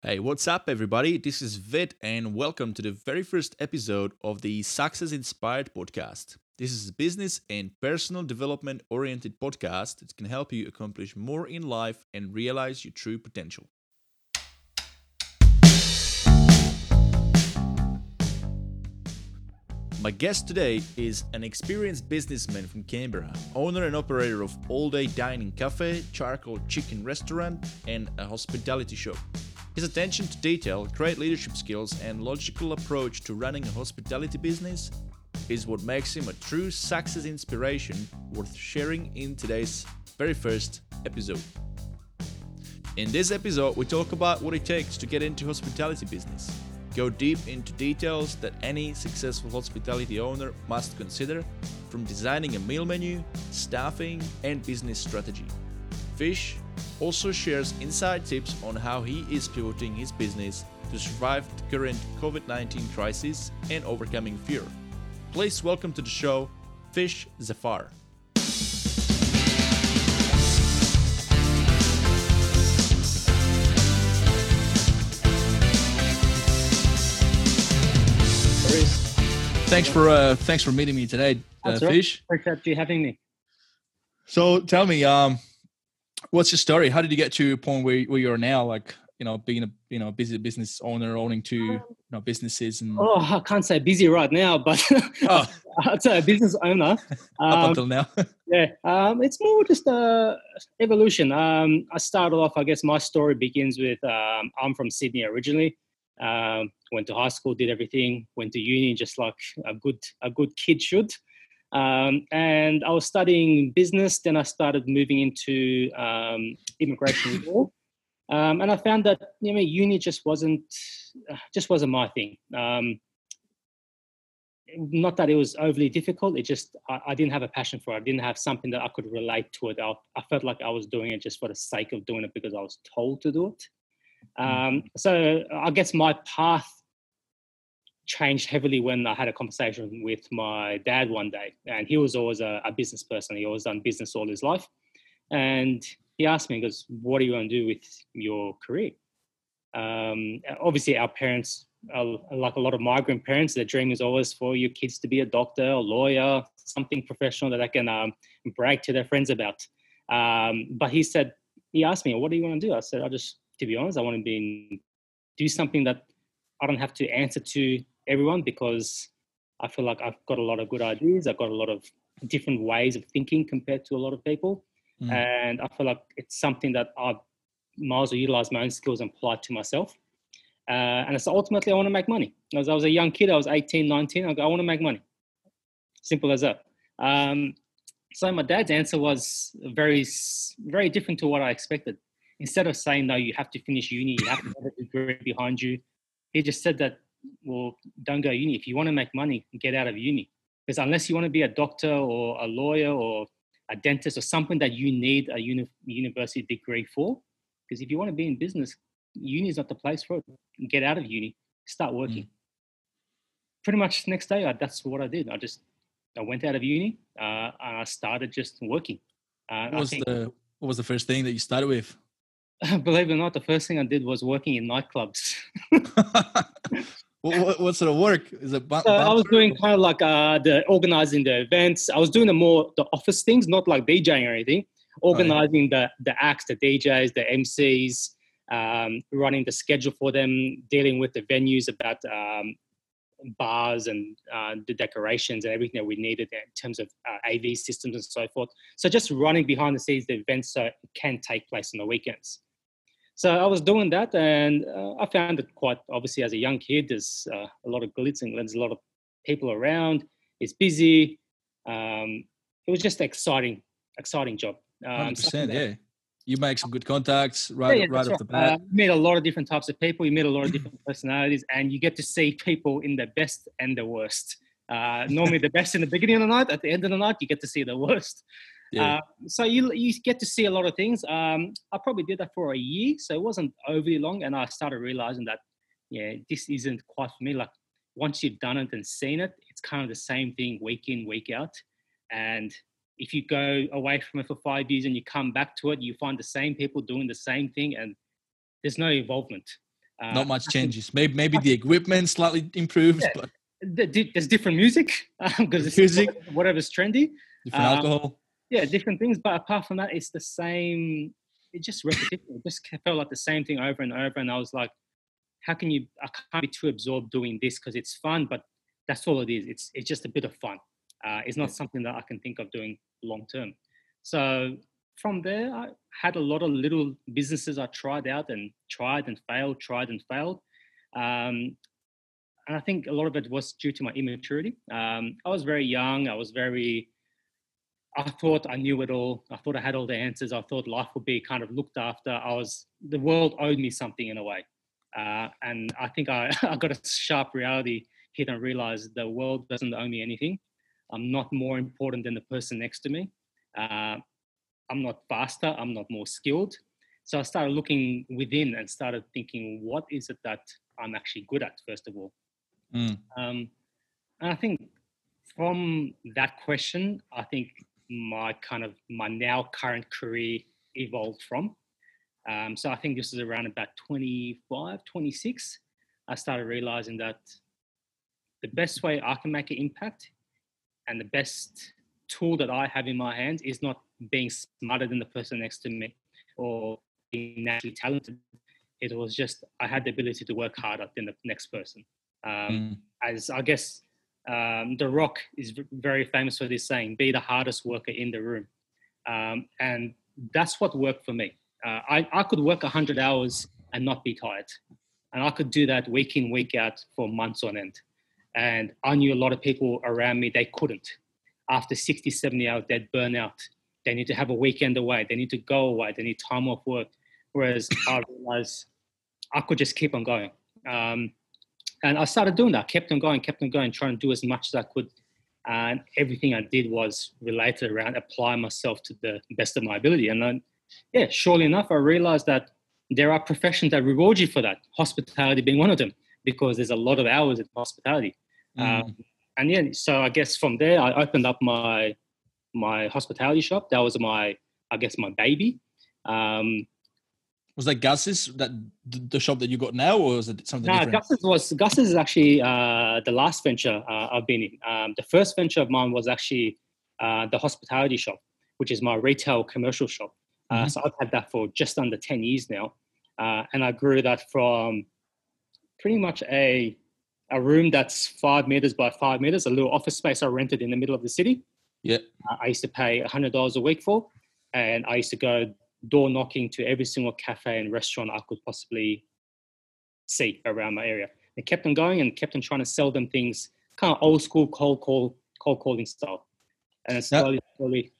Hey, what's up, everybody? This is Vid, and welcome to the very first episode of the Success Inspired podcast. This is a business and personal development oriented podcast that can help you accomplish more in life and realize your true potential. My guest today is an experienced businessman from Canberra, owner and operator of All Day Dining Cafe, Charcoal Chicken Restaurant, and a hospitality shop. His attention to detail, great leadership skills, and logical approach to running a hospitality business is what makes him a true success inspiration worth sharing in today's very first episode. In this episode, we talk about what it takes to get into hospitality business, go deep into details that any successful hospitality owner must consider, from designing a meal menu, staffing, and business strategy. Fish also shares inside tips on how he is pivoting his business to survive the current COVID 19 crisis and overcoming fear. Please welcome to the show Fish Zafar. Thanks for uh, thanks for meeting me today, uh, Fish. Appreciate you having me. So tell me, um, what's your story? How did you get to a point where, where you are now? Like, you know, being a you know busy business owner, owning two you know businesses and oh, I can't say busy right now, but oh. I'd say a business owner. Um, Up until now, yeah, um, it's more just a evolution. Um, I started off, I guess, my story begins with um, I'm from Sydney originally. Um, went to high school, did everything, went to uni just like a good a good kid should. Um, and I was studying business. Then I started moving into um, immigration law, um, and I found that you know uni just wasn't just wasn't my thing. Um, not that it was overly difficult. It just I, I, didn't have a passion for it. I didn't have something that I could relate to it. I, I, felt like I was doing it just for the sake of doing it because I was told to do it. Hmm. Um, so I guess my path changed heavily when I had a conversation with my dad one day. And he was always a, a business person. He always done business all his life. And he asked me, he goes, what are you going to do with your career? Um, obviously, our parents, uh, like a lot of migrant parents, their dream is always for your kids to be a doctor, a lawyer, something professional that I can um, brag to their friends about. Um, but he said, he asked me, what do you want to do? I said, I just, to be honest, I want to be do something that I don't have to answer to everyone because I feel like I've got a lot of good ideas. I've got a lot of different ways of thinking compared to a lot of people. Mm. And I feel like it's something that I might as well utilize my own skills and apply to myself. Uh, and so ultimately, I want to make money. As I was a young kid, I was 18, 19, I go, I want to make money. Simple as that. Um, so my dad's answer was very, very different to what I expected. Instead of saying, no, you have to finish uni, you have to have a degree behind you, he just said that well, don't go uni. If you want to make money, get out of uni. Because unless you want to be a doctor or a lawyer or a dentist or something that you need a uni- university degree for, because if you want to be in business, uni is not the place for it. Get out of uni, start working. Mm. Pretty much next day, I, that's what I did. I just I went out of uni uh, and I started just working. Uh, what was think, the What was the first thing that you started with? Believe it or not, the first thing I did was working in nightclubs. what, what, sort of work is it? so I was doing kind of like uh, the organizing the events. I was doing the more the office things, not like DJing or anything. Organizing oh, yeah. the the acts, the DJs, the MCs, um, running the schedule for them, dealing with the venues about um, bars and uh, the decorations and everything that we needed in terms of uh, AV systems and so forth. So just running behind the scenes the events so it can take place on the weekends. So I was doing that, and uh, I found it quite obviously as a young kid. There's uh, a lot of glitz and there's a lot of people around. It's busy. Um, it was just exciting, exciting job. Um, 100%, yeah. You make some good contacts right, yeah, yeah, right off right. the bat. Uh, meet a lot of different types of people. You meet a lot of different personalities, and you get to see people in the best and the worst. Uh, normally, the best in the beginning of the night. At the end of the night, you get to see the worst. Yeah. Uh, so you you get to see a lot of things. Um, I probably did that for a year, so it wasn't overly long, and I started realizing that yeah, this isn't quite for me. Like once you've done it and seen it, it's kind of the same thing week in week out. And if you go away from it for five years and you come back to it, you find the same people doing the same thing, and there's no involvement. Uh, Not much changes. Maybe maybe the equipment slightly improves, yeah, but there's different music because um, music, whatever's trendy, different um, alcohol. Yeah, different things. But apart from that, it's the same. It just repetition. it just felt like the same thing over and over. And I was like, how can you? I can't be too absorbed doing this because it's fun, but that's all it is. It's it's just a bit of fun. Uh, it's not something that I can think of doing long term. So from there, I had a lot of little businesses I tried out and tried and failed, tried and failed. Um, and I think a lot of it was due to my immaturity. Um, I was very young. I was very, I thought I knew it all. I thought I had all the answers. I thought life would be kind of looked after. I was, the world owed me something in a way. Uh, and I think I, I got a sharp reality hit and realized the world doesn't owe me anything. I'm not more important than the person next to me. Uh, I'm not faster. I'm not more skilled. So I started looking within and started thinking, what is it that I'm actually good at, first of all? Mm. Um, and I think from that question, I think my kind of my now current career evolved from. Um, so I think this is around about 25, 26. I started realizing that the best way I can make an impact and the best tool that I have in my hands is not being smarter than the person next to me or being naturally talented. It was just I had the ability to work harder than the next person. Um, mm. As I guess um, The Rock is very famous for this saying, be the hardest worker in the room. Um, and that's what worked for me. Uh, I, I could work 100 hours and not be tired. And I could do that week in, week out for months on end. And I knew a lot of people around me, they couldn't. After 60, 70 hours, they'd burn out. They need to have a weekend away. They need to go away. They need time off work. Whereas I realized I could just keep on going. Um, and I started doing that, kept on going, kept on going, trying to do as much as I could. And everything I did was related around apply myself to the best of my ability. And then, yeah, surely enough, I realized that there are professions that reward you for that, hospitality being one of them, because there's a lot of hours in hospitality. Mm. Um, and yeah, so I guess from there, I opened up my my hospitality shop. That was my, I guess, my baby. Um, was that Gus's that the shop that you got now, or was it something nah, different? Gus's was Gus's is actually uh, the last venture uh, I've been in. Um, the first venture of mine was actually uh, the hospitality shop, which is my retail commercial shop. Uh, mm-hmm. So I've had that for just under ten years now, uh, and I grew that from pretty much a a room that's five meters by five meters, a little office space I rented in the middle of the city. Yeah, uh, I used to pay hundred dollars a week for, and I used to go door knocking to every single cafe and restaurant I could possibly see around my area. And kept on going and kept on trying to sell them things, kind of old school cold call, cold calling style. And slowly, slowly.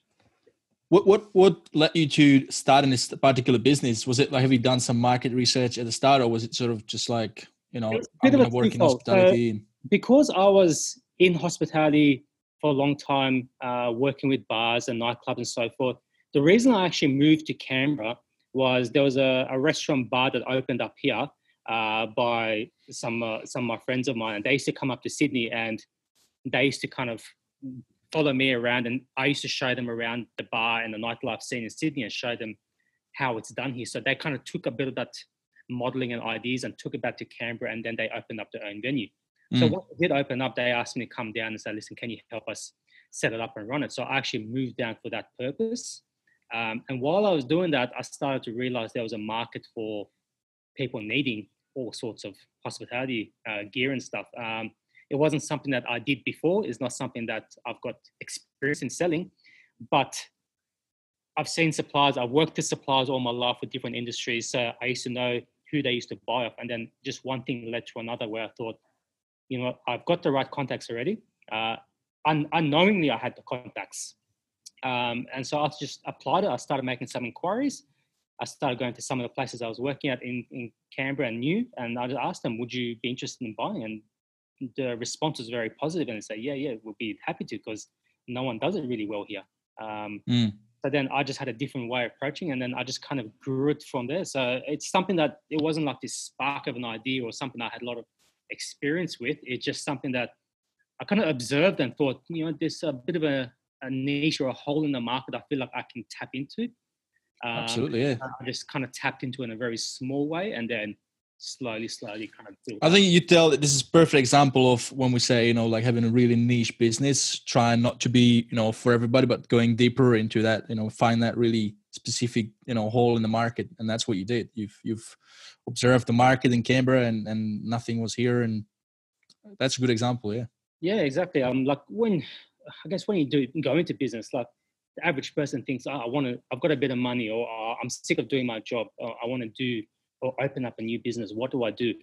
What what what led you to start in this particular business? Was it like have you done some market research at the start, or was it sort of just like you know I'm going to work in hospitality? Uh, because I was in hospitality for a long time, uh, working with bars and nightclubs and so forth the reason I actually moved to Canberra was there was a, a restaurant bar that opened up here uh, by some uh, some of my friends of mine, and they used to come up to Sydney and they used to kind of follow me around, and I used to show them around the bar and the nightlife scene in Sydney and show them how it's done here. So they kind of took a bit of that modeling and ideas and took it back to Canberra, and then they opened up their own venue. Mm. So once it did open up, they asked me to come down and say, "Listen, can you help us set it up and run it?" So I actually moved down for that purpose. Um, and while I was doing that, I started to realize there was a market for people needing all sorts of hospitality uh, gear and stuff. Um, it wasn't something that I did before. It's not something that I've got experience in selling, but I've seen suppliers. I've worked with suppliers all my life with different industries, so I used to know who they used to buy off. And then just one thing led to another, where I thought, you know, I've got the right contacts already. Uh, un- unknowingly, I had the contacts. Um, and so I just applied it. I started making some inquiries. I started going to some of the places I was working at in, in Canberra and New, and I just asked them, would you be interested in buying? And the response was very positive, and they say, yeah, yeah, we'll be happy to because no one does it really well here. Um, mm. So then I just had a different way of approaching, and then I just kind of grew it from there. So it's something that it wasn't like this spark of an idea or something I had a lot of experience with. It's just something that I kind of observed and thought, you know, there's a bit of a a niche or a hole in the market I feel like I can tap into. Um, Absolutely, yeah. I just kind of tapped into in a very small way, and then slowly, slowly kind of. I think you tell that this is perfect example of when we say, you know, like having a really niche business, trying not to be, you know, for everybody, but going deeper into that, you know, find that really specific, you know, hole in the market. And that's what you did. You've you've observed the market in Canberra and, and nothing was here. And that's a good example, yeah. Yeah, exactly. Um like when I guess when you do go into business, like the average person thinks, oh, I want to, I've got a bit of money, or oh, I'm sick of doing my job, or I want to do or open up a new business. What do I do?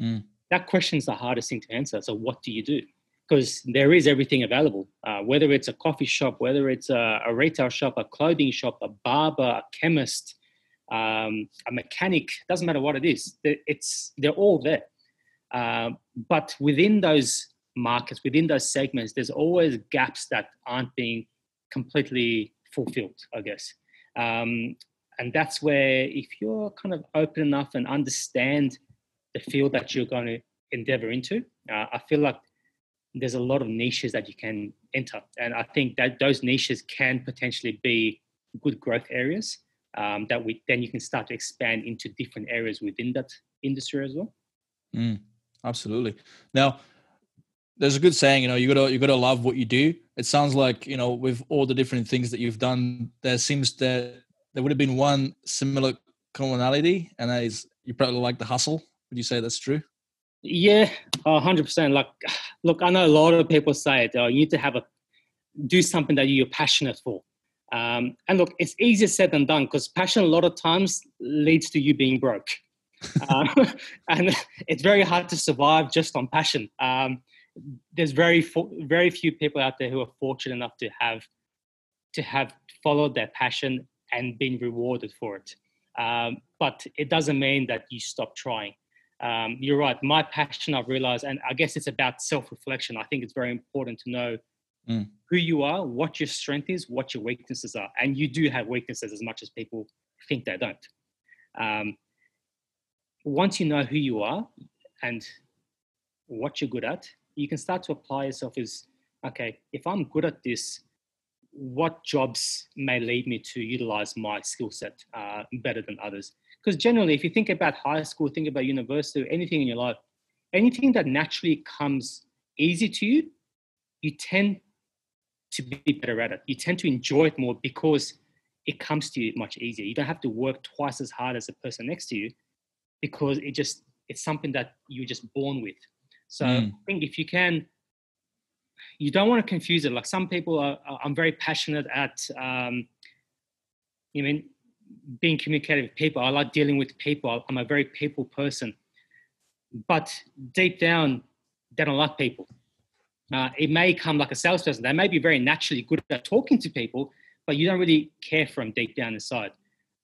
Mm. That question is the hardest thing to answer. So, what do you do? Because there is everything available, uh, whether it's a coffee shop, whether it's a, a, retail shop, a clothing shop, a barber, a chemist, um, a mechanic. Doesn't matter what it is. It's they're all there. Uh, but within those markets, within those segments, there's always gaps that aren't being completely fulfilled. I guess. Um, and that's where if you're kind of open enough and understand the field that you're going to endeavor into uh, i feel like there's a lot of niches that you can enter and i think that those niches can potentially be good growth areas um, that we then you can start to expand into different areas within that industry as well mm, absolutely now there's a good saying you know you gotta you gotta love what you do it sounds like you know with all the different things that you've done there seems that there would have been one similar commonality, and that is you probably like the hustle. Would you say that's true? Yeah, hundred percent. Like, look, I know a lot of people say it. Oh, you need to have a do something that you're passionate for. Um, and look, it's easier said than done because passion a lot of times leads to you being broke. uh, and it's very hard to survive just on passion. Um, there's very very few people out there who are fortunate enough to have to have followed their passion and been rewarded for it. Um, but it doesn't mean that you stop trying. Um, you're right. My passion, I've realized, and I guess it's about self reflection. I think it's very important to know mm. who you are, what your strength is, what your weaknesses are. And you do have weaknesses as much as people think they don't. Um, once you know who you are and what you're good at, you can start to apply yourself as okay, if I'm good at this, what jobs may lead me to utilize my skill set uh, better than others. Because generally, if you think about high school, think about university, anything in your life, anything that naturally comes easy to you, you tend to be better at it. You tend to enjoy it more because it comes to you much easier. You don't have to work twice as hard as the person next to you because it just it's something that you're just born with. So mm. I think if you can you don't want to confuse it. Like some people are, I'm very passionate at, um, you mean, being communicative with people. I like dealing with people. I'm a very people person. But deep down, they don't like people. Uh, it may come like a salesperson. They may be very naturally good at talking to people, but you don't really care for them deep down inside.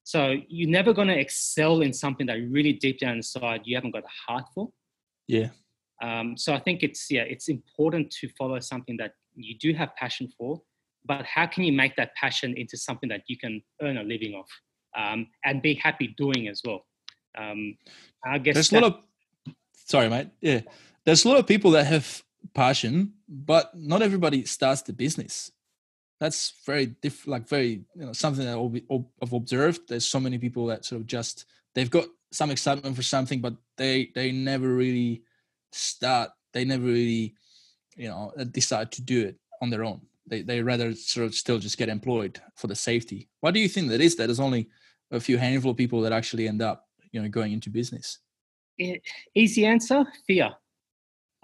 So you're never going to excel in something that really deep down inside you haven't got a heart for. Yeah. Um, so I think it's yeah, it's important to follow something that you do have passion for, but how can you make that passion into something that you can earn a living off um, and be happy doing as well? Um, I guess there's a lot of sorry, mate. Yeah, there's a lot of people that have passion, but not everybody starts the business. That's very diff, like very you know something that I've observed. There's so many people that sort of just they've got some excitement for something, but they they never really start they never really you know uh, decide to do it on their own. They they rather sort of still just get employed for the safety. Why do you think that is? That there's only a few handful of people that actually end up you know going into business. It, easy answer fear.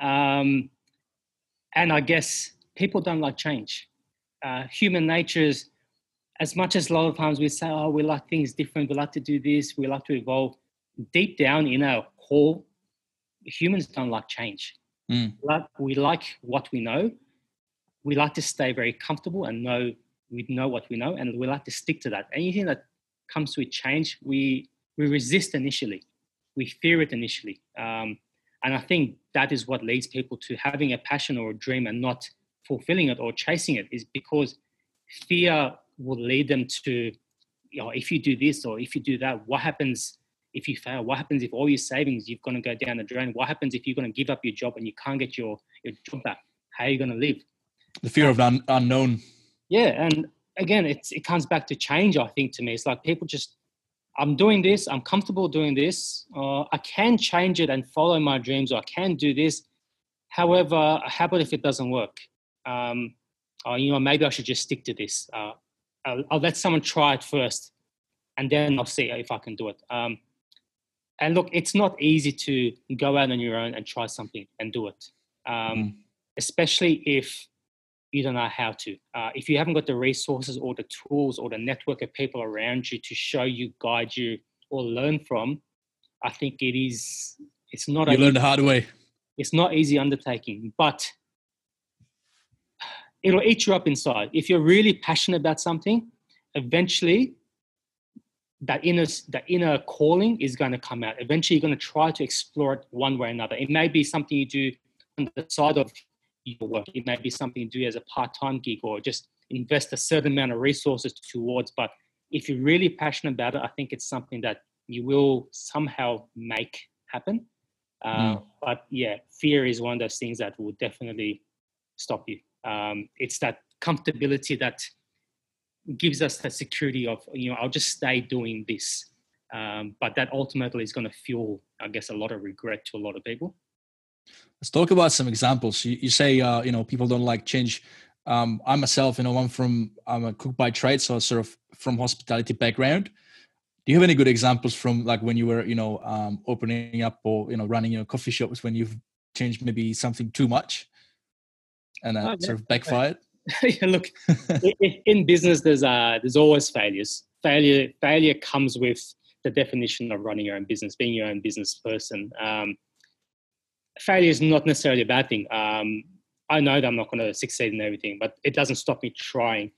Um, and i guess people don't like change. Uh, human nature is as much as a lot of times we say oh we like things different. We like to do this. We like to evolve. Deep down in our core humans don't like change. Mm. Like, we like what we know. We like to stay very comfortable and know we know what we know, and we like to stick to that. Anything that comes with change, we we resist initially. We fear it initially, um, and I think that is what leads people to having a passion or a dream and not fulfilling it or chasing it. Is because fear will lead them to, you know, if you do this or if you do that, what happens if you fail? What happens if all your savings you've going to go down the drain? What happens if you're going to give up your job and you can't get your, your job back? How are you going to live? The fear of un- unknown. Yeah, and again, it's it comes back to change. I think to me, it's like people just I'm doing this, I'm comfortable doing this, uh, I can change it and follow my dreams, or I can do this. However, how about if it doesn't work? Um, uh, you know, maybe I should just stick to this. Uh, I'll, I'll, let someone try it first, and then I'll see if I can do it. Um, and look, it's not easy to go out on your own and try something and do it, um, mm. especially if you don't know how to. Uh, if you haven't got the resources or the tools or the network of people around you to show you, guide you, or learn from, I think it is. It's not. You learn the hard way. It's not easy undertaking, but it'll eat you up inside. If you're really passionate about something, eventually that inner that inner calling is going to come out. Eventually, you're going to try to explore it one way or another. It may be something you do on the side of your work. It may be something you do as a part-time gig or just invest a certain amount of resources towards. But if you're really passionate about it, I think it's something that you will somehow make happen. Uh, mm. But yeah, fear is one of those things that will definitely stop you. Um, it's that comfortability that gives us the security of you know I'll just stay doing this. Um, but that ultimately is going to fuel, I guess, a lot of regret to a lot of people. Let's talk about some examples. You, you say, uh, you know, people don't like change. Um, I myself, you know, I'm from, I'm a cook by trade, so sort of from hospitality background. Do you have any good examples from like when you were, you know, um, opening up or, you know, running your coffee shops when you've changed maybe something too much and uh, oh, yeah. sort of backfired? look, in business, there's, uh, there's always failures. Failure, failure comes with the definition of running your own business, being your own business person. Um, failure is not necessarily a bad thing. Um, I know that I'm not going to succeed in everything, but it doesn't stop me trying.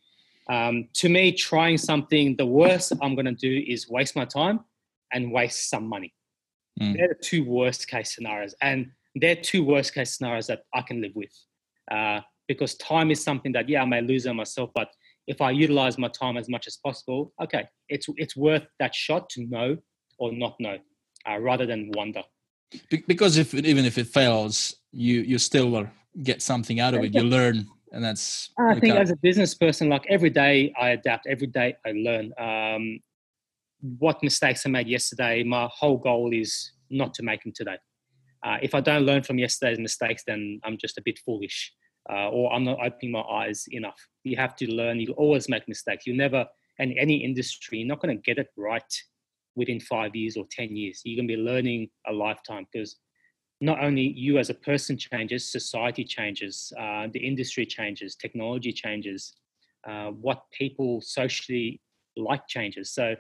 Um, to me, trying something, the worst I'm going to do is waste my time and waste some money. Mm. They're the two worst case scenarios. And they're two worst case scenarios that I can live with. Uh, because time is something that, yeah, I may lose on myself, but if I utilize my time as much as possible, okay, it's, it's worth that shot to know or not know uh, rather than wonder. Because if even if it fails you you still get something out of it. You learn and that's i think as a business person like every day i adapt every day i learn. Um, what mistakes i made yesterday my whole goal is not to make them today. Uh, if i don't learn from yesterday's mistakes then i'm just a bit foolish uh, or i'm not opening my eyes enough you have to learn you always make mistakes you never in any industry you're not going to get it right within five years or 10 years. You're going to be learning a lifetime because not only you as a person changes, society changes, uh, the industry changes, technology changes, uh, what people socially like changes. So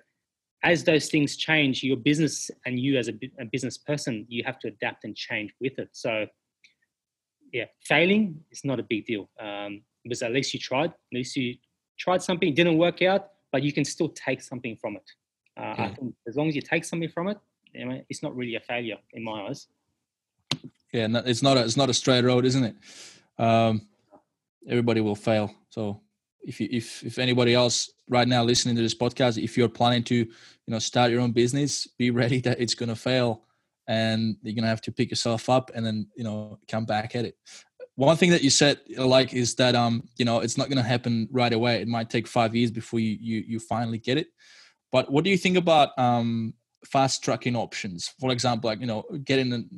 as those things change, your business and you as a, a business person, you have to adapt and change with it. So yeah, failing is not a big deal um, because at least you tried. At least you tried something, didn't work out, but you can still take something from it. Uh, I think as long as you take something from it, it's not really a failure in my eyes. Yeah, it's not a it's not a straight road, isn't it? Um, everybody will fail. So if you, if if anybody else right now listening to this podcast, if you're planning to you know start your own business, be ready that it's gonna fail, and you're gonna have to pick yourself up and then you know come back at it. One thing that you said like is that um you know it's not gonna happen right away. It might take five years before you you you finally get it. But what do you think about um, fast tracking options? For example, like you know, getting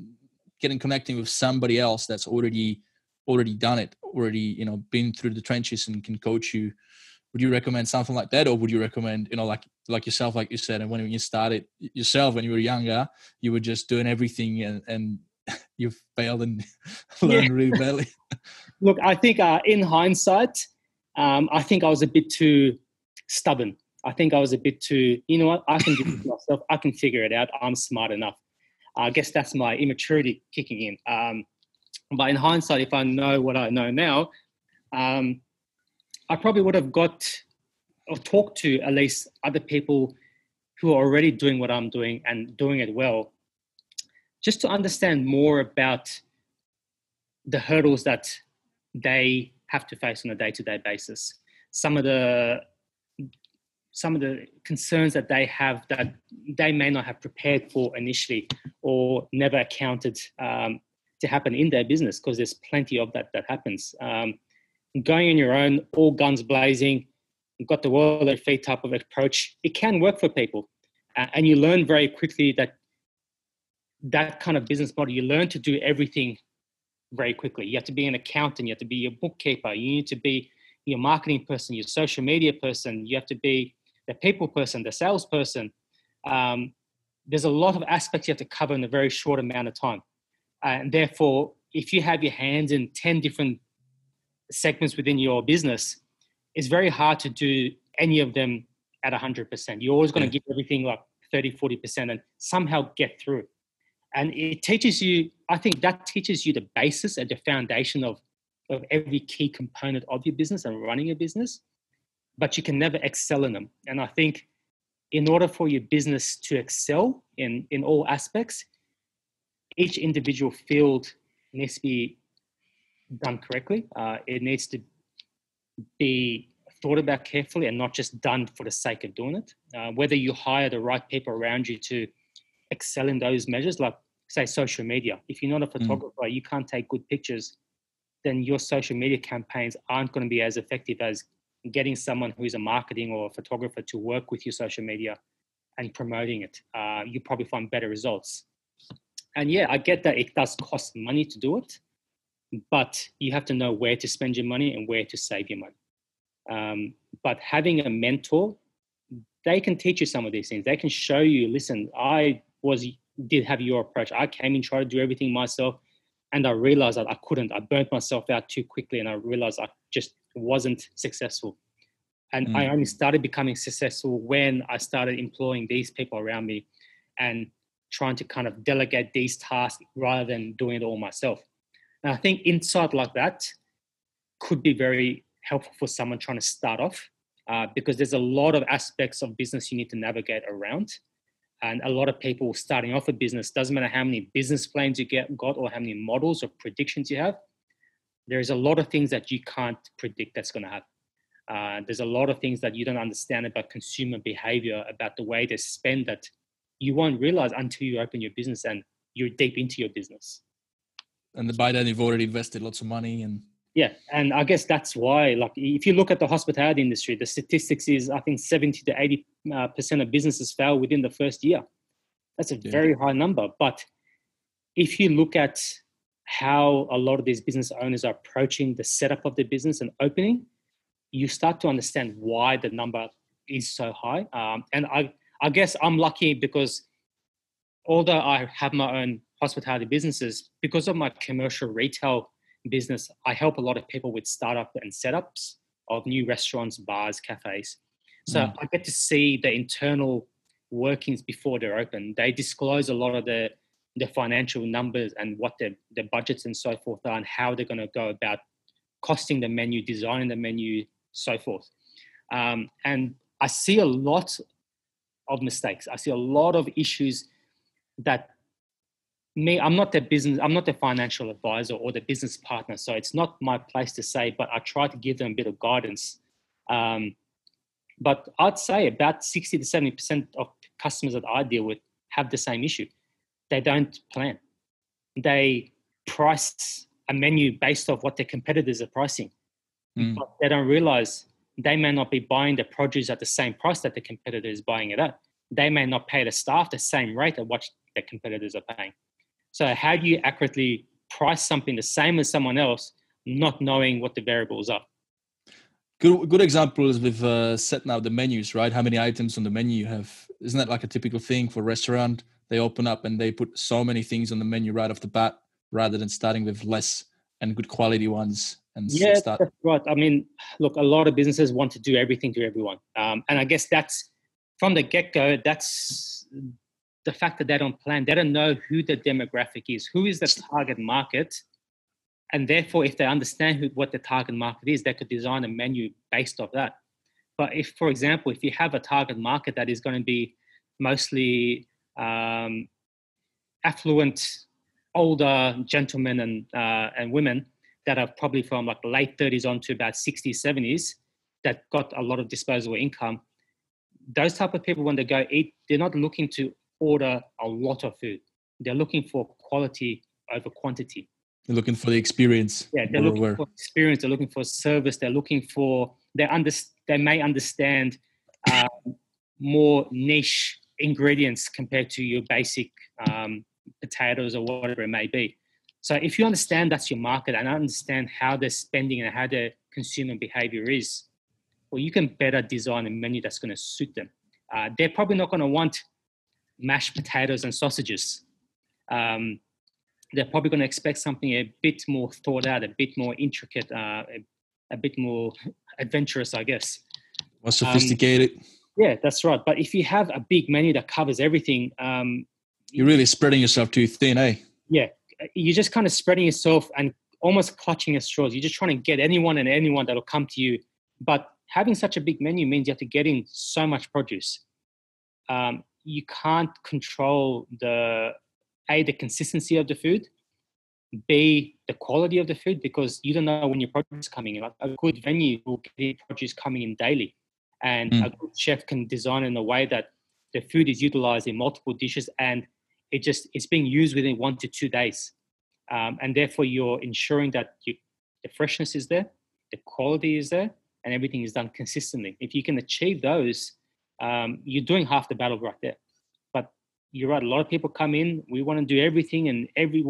getting connecting with somebody else that's already already done it, already you know, been through the trenches and can coach you. Would you recommend something like that, or would you recommend you know, like like yourself, like you said, and when you started yourself when you were younger, you were just doing everything and and you failed and learned yeah. really badly. Look, I think uh, in hindsight, um, I think I was a bit too stubborn. I think I was a bit too, you know what, I can do it myself. I can figure it out. I'm smart enough. I guess that's my immaturity kicking in. Um, but in hindsight, if I know what I know now, um, I probably would have got or talked to at least other people who are already doing what I'm doing and doing it well, just to understand more about the hurdles that they have to face on a day to day basis. Some of the some of the concerns that they have that they may not have prepared for initially or never accounted um, to happen in their business because there's plenty of that that happens. Um, going on your own, all guns blazing, got the world at feet type of approach, it can work for people. and you learn very quickly that that kind of business model, you learn to do everything very quickly. You have to be an accountant, you have to be your bookkeeper, you need to be your marketing person, your social media person, you have to be the people person, the salesperson. Um, there's a lot of aspects you have to cover in a very short amount of time. And therefore, if you have your hands in 10 different segments within your business, it's very hard to do any of them at 100%. You're always going to give everything like 30, 40% and somehow get through. And it teaches you, I think that teaches you the basis and the foundation of, of every key component of your business and running a business, but you can never excel in them. And I think in order for your business to excel in, in all aspects, each individual field needs to be done correctly. Uh, it needs to be thought about carefully and not just done for the sake of doing it. Uh, whether you hire the right people around you to excel in those measures, like say social media. If you're not a mm. photographer, mm. you can't take good pictures, then your social media campaigns aren't going to be as effective as getting someone who's a marketing or a photographer to work with your social media and promoting it. Uh, you probably find better results. And yeah, I get that it does cost money to do it, but you have to know where to spend your money and where to save your money. Um, but having a mentor, they can teach you some of these things. They can show you, listen, I was did have your approach. I came in, tried to do everything myself, and I realized that I couldn't. I burnt myself out too quickly, and I realized I just wasn't successful. And mm. I only started becoming successful when I started employing these people around me and trying to kind of delegate these tasks rather than doing it all myself. And I think insight like that could be very helpful for someone trying to start off uh, because there's a lot of aspects of business you need to navigate around. And a lot of people starting off a business, doesn't matter how many business plans you get got or how many models or predictions you have, there's a lot of things that you can't predict that's going to happen. Uh, there's a lot of things that you don't understand about consumer behavior, about the way they spend that you won't realize until you open your business and you're deep into your business. And the, by then, you've already invested lots of money and yeah and i guess that's why like if you look at the hospitality industry the statistics is i think 70 to 80 uh, percent of businesses fail within the first year that's a yeah. very high number but if you look at how a lot of these business owners are approaching the setup of their business and opening you start to understand why the number is so high um, and i i guess i'm lucky because although i have my own hospitality businesses because of my commercial retail business, I help a lot of people with startup and setups of new restaurants, bars, cafes. So mm. I get to see the internal workings before they're open. They disclose a lot of the the financial numbers and what their, their budgets and so forth are and how they're going to go about costing the menu, designing the menu, so forth. Um, and I see a lot of mistakes. I see a lot of issues that me i'm not the business i'm not the financial advisor or the business partner so it's not my place to say but i try to give them a bit of guidance. Um, but i'd say about 60 to 70 percent of customers that i deal with have the same issue. They don't plan. They price a menu based off what their competitors are pricing. Mm. but they don't realize they may not be buying the produce at the same price that the competitor is buying it at. They may not pay the staff the same rate at what the competitors are paying so how do you accurately price something the same as someone else, not knowing what the variables are? Good, good example is with uh, setting out the menus, right? How many items on the menu you have? Isn't that like a typical thing for a restaurant? They open up and they put so many things on the menu right off the bat, rather than starting with less and good quality ones. And yeah, start. that's right. I mean, look, a lot of businesses want to do everything to everyone, um, and I guess that's from the get go. That's the fact that they don't plan, they don't know who the demographic is, who is the target market. And therefore, if they understand who, what the target market is, they could design a menu based off that. But if, for example, if you have a target market that is going to be mostly um, affluent, older gentlemen and uh, and women that are probably from like late 30s on to about 60s, 70s, that got a lot of disposable income. Those type of people, when they go eat, they're not looking to order a lot of food. They're looking for quality over quantity. They're looking for the experience. Yeah, they're looking for experience. They're looking for service. They're looking for they under they may understand um, more niche ingredients compared to your basic um, potatoes or whatever it may be. So if you understand that's your market and understand how they're spending and how their consumer behavior is, well, you can better design a menu that's going to suit them. Uh, they're probably not going to want mashed potatoes and sausages. Um, they're probably going to expect something a bit more thought out, a bit more intricate, uh, a, a, bit more adventurous, I guess. More sophisticated. Um, yeah, that's right. But if you have a big menu that covers everything, um, you're really spreading yourself too thin, eh? Yeah, you're just kind of spreading yourself and almost clutching at straws. You're just trying to get anyone and anyone that'll come to you. But having such a big menu means you have to get in so much produce. Um, you can't control the a the consistency of the food, b the quality of the food because you don't know when your produce is coming in. Like a good venue will get produce coming in daily, and mm. a good chef can design in a way that the food is utilized in multiple dishes and it just it's being used within one to two days, um, and therefore you're ensuring that you, the freshness is there, the quality is there, and everything is done consistently. If you can achieve those, um, you're doing half the battle right there. But you're right. A lot of people come in. We want to do everything and every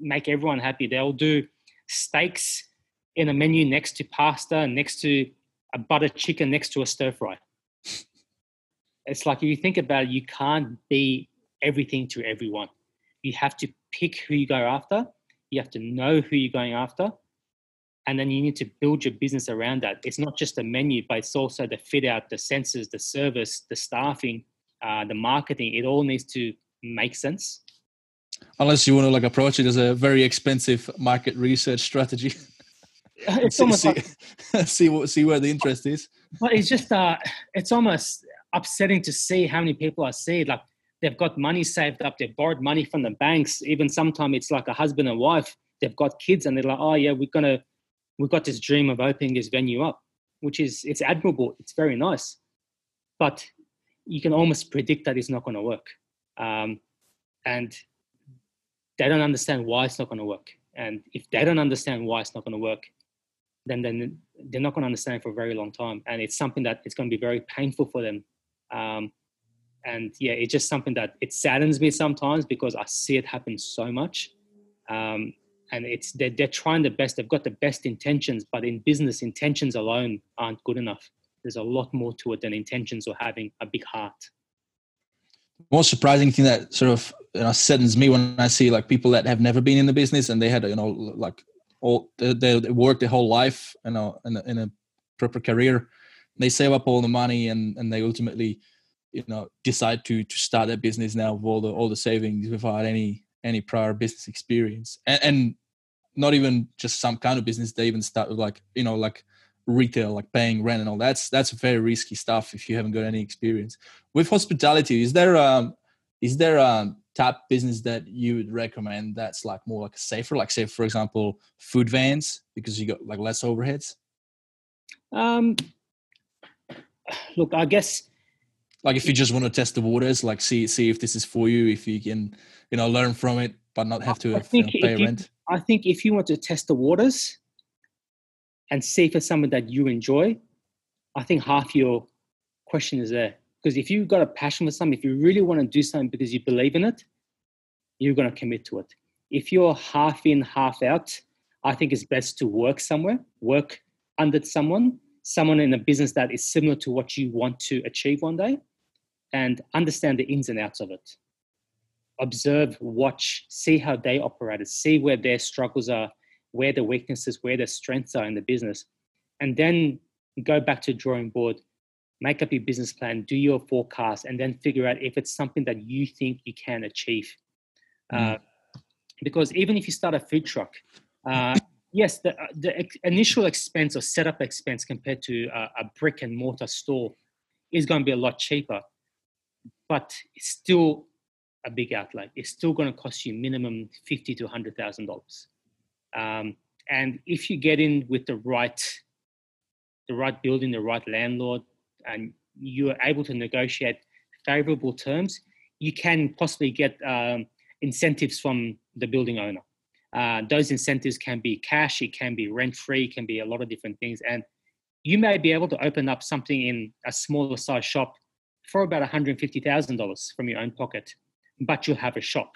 make everyone happy. They'll do steaks in a menu next to pasta, next to a butter chicken, next to a stir fry. It's like if you think about it, you can't be everything to everyone. You have to pick who you go after. You have to know who you're going after. And then you need to build your business around that. It's not just a menu, but it's also the fit out, the sensors, the service, the staffing, uh, the marketing. It all needs to make sense. Unless you want to like approach it as a very expensive market research strategy. it's see, almost see, like, see what see where the interest is. But it's just uh, it's almost upsetting to see how many people I see like they've got money saved up, they've borrowed money from the banks. Even sometimes it's like a husband and wife, they've got kids and they're like, oh yeah, we're gonna we've got this dream of opening this venue up, which is it's admirable, it's very nice. But you can almost predict that it's not gonna work. Um, and they don't understand why it's not gonna work. And if they don't understand why it's not gonna work, then then they're not gonna understand for a very long time. And it's something that it's gonna be very painful for them. Um, and yeah, it's just something that it saddens me sometimes because I see it happen so much. Um, and it's they're, they're trying the best. They've got the best intentions, but in business, intentions alone aren't good enough. There's a lot more to it than intentions or having a big heart. Most surprising thing that sort of you know, saddens me when I see like people that have never been in the business and they had you know like all they, they worked their whole life you know in a, in a proper career. They save up all the money and and they ultimately you know decide to to start a business now with all the all the savings without any any prior business experience. And, and not even just some kind of business they even start with like you know like retail like paying rent and all. That's that's very risky stuff if you haven't got any experience. With hospitality is there um is there a type business that you would recommend that's like more like safer? Like say for example food vans because you got like less overheads? Um look i guess like if you just want to test the waters like see see if this is for you if you can you know learn from it but not have to you know, pay you, rent. I think if you want to test the waters and see if it's something that you enjoy i think half your question is there. Because if you've got a passion for something if you really want to do something because you believe in it you're going to commit to it. If you're half in half out i think it's best to work somewhere work under someone someone in a business that is similar to what you want to achieve one day and understand the ins and outs of it. Observe, watch, see how they operate, see where their struggles are, where the weaknesses, where the strengths are in the business, and then go back to drawing board, make up your business plan, do your forecast, and then figure out if it's something that you think you can achieve. Mm. Uh, because even if you start a food truck, uh, yes, the, the initial expense or setup expense compared to a, a brick and mortar store is going to be a lot cheaper but it's still a big outlay. It's still going to cost you minimum fifty to hundred thousand dollars. Um, and if you get in with the right, the right building, the right landlord, and you are able to negotiate favorable terms, you can possibly get um, incentives from the building owner. Uh, those incentives can be cash, it can be rent free, can be a lot of different things. And you may be able to open up something in a smaller size shop for about $150,000 from your own pocket, but you'll have a shop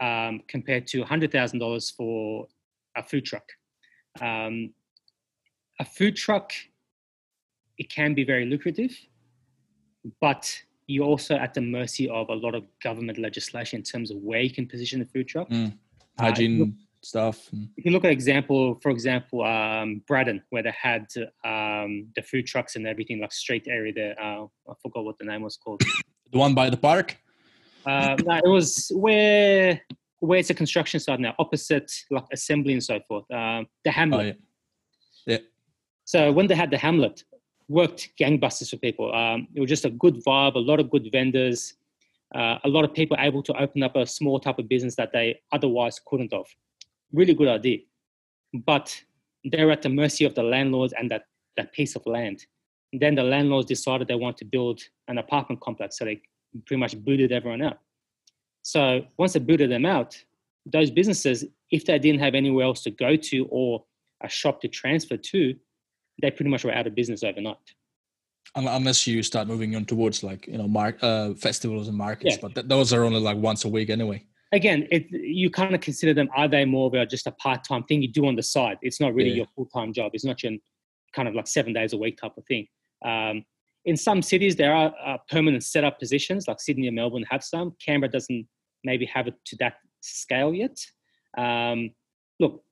um, compared to $100,000 for a food truck. Um, a food truck, it can be very lucrative, but you're also at the mercy of a lot of government legislation in terms of where you can position a food truck. Mm. Hygiene uh, look, stuff. If you look at example, for example, um, Braddon, where they had um, the food trucks and everything, like straight area there. Uh, I forgot what the name was called. the one by the park. Uh, no, it was where where it's a construction site now, opposite like assembly and so forth. Um, the Hamlet. Oh, yeah. yeah. So when they had the Hamlet, worked gangbusters for people. Um, it was just a good vibe, a lot of good vendors, uh, a lot of people able to open up a small type of business that they otherwise couldn't have. Really good idea. But they're at the mercy of the landlords and that, that piece of land. And then the landlords decided they want to build an apartment complex, so they pretty much booted everyone out. So once they booted them out, those businesses, if they didn't have anywhere else to go to or a shop to transfer to, they pretty much were out of business overnight. Unless you start moving on towards like you know mark uh, festivals and markets, yeah. but th- those are only like once a week anyway. Again, it, you kind of consider them. Are they more of a, just a part time thing you do on the side? It's not really yeah. your full time job. It's not your kind of like seven days a week type of thing. Um, in some cities, there are uh, permanent setup positions, like Sydney and Melbourne have some. Canberra doesn't maybe have it to that scale yet. Um, look,